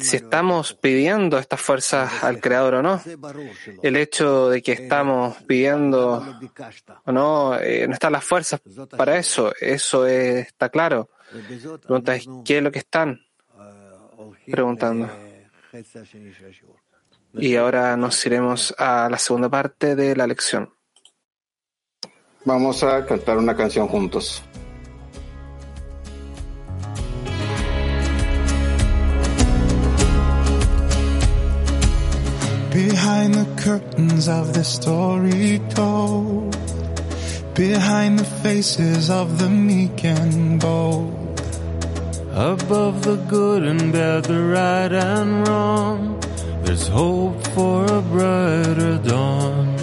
si estamos pidiendo estas fuerzas al Creador o no. El hecho de que estamos pidiendo o no, eh, no están las fuerzas para eso, eso está claro. La pregunta es, ¿qué es lo que están preguntando? Y ahora nos iremos a la segunda parte de la lección. Vamos a cantar una canción juntos. Behind the curtains of the story told, behind the faces of the meek and bold, above the good and bad, the right and wrong, there's hope for a brighter dawn.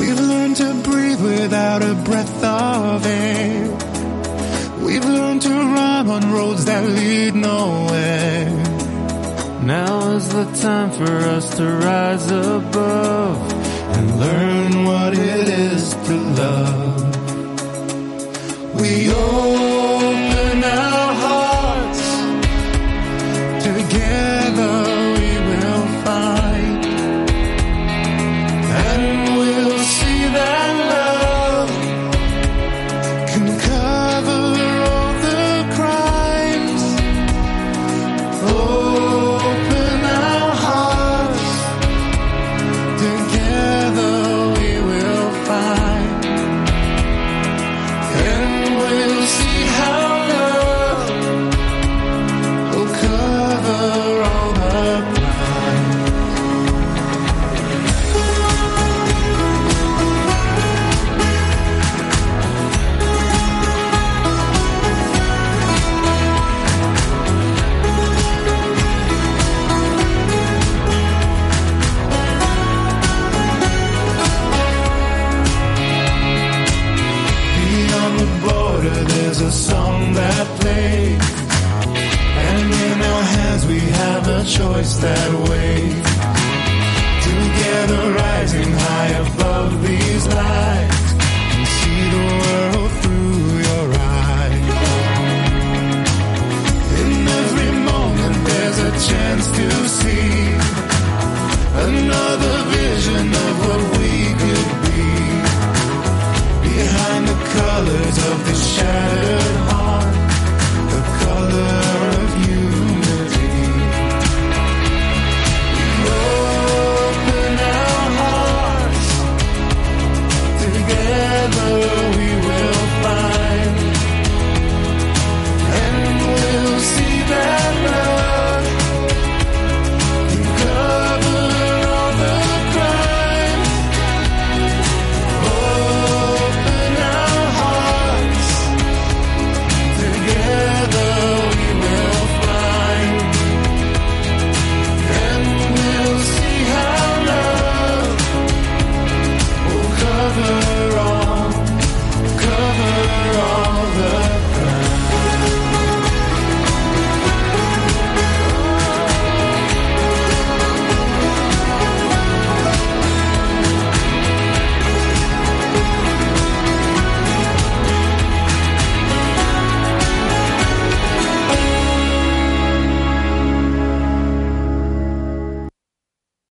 We've learned to breathe without a breath of air. We've learned to run on roads that lead nowhere. Now is the time for us to rise above and learn what it is to love. We open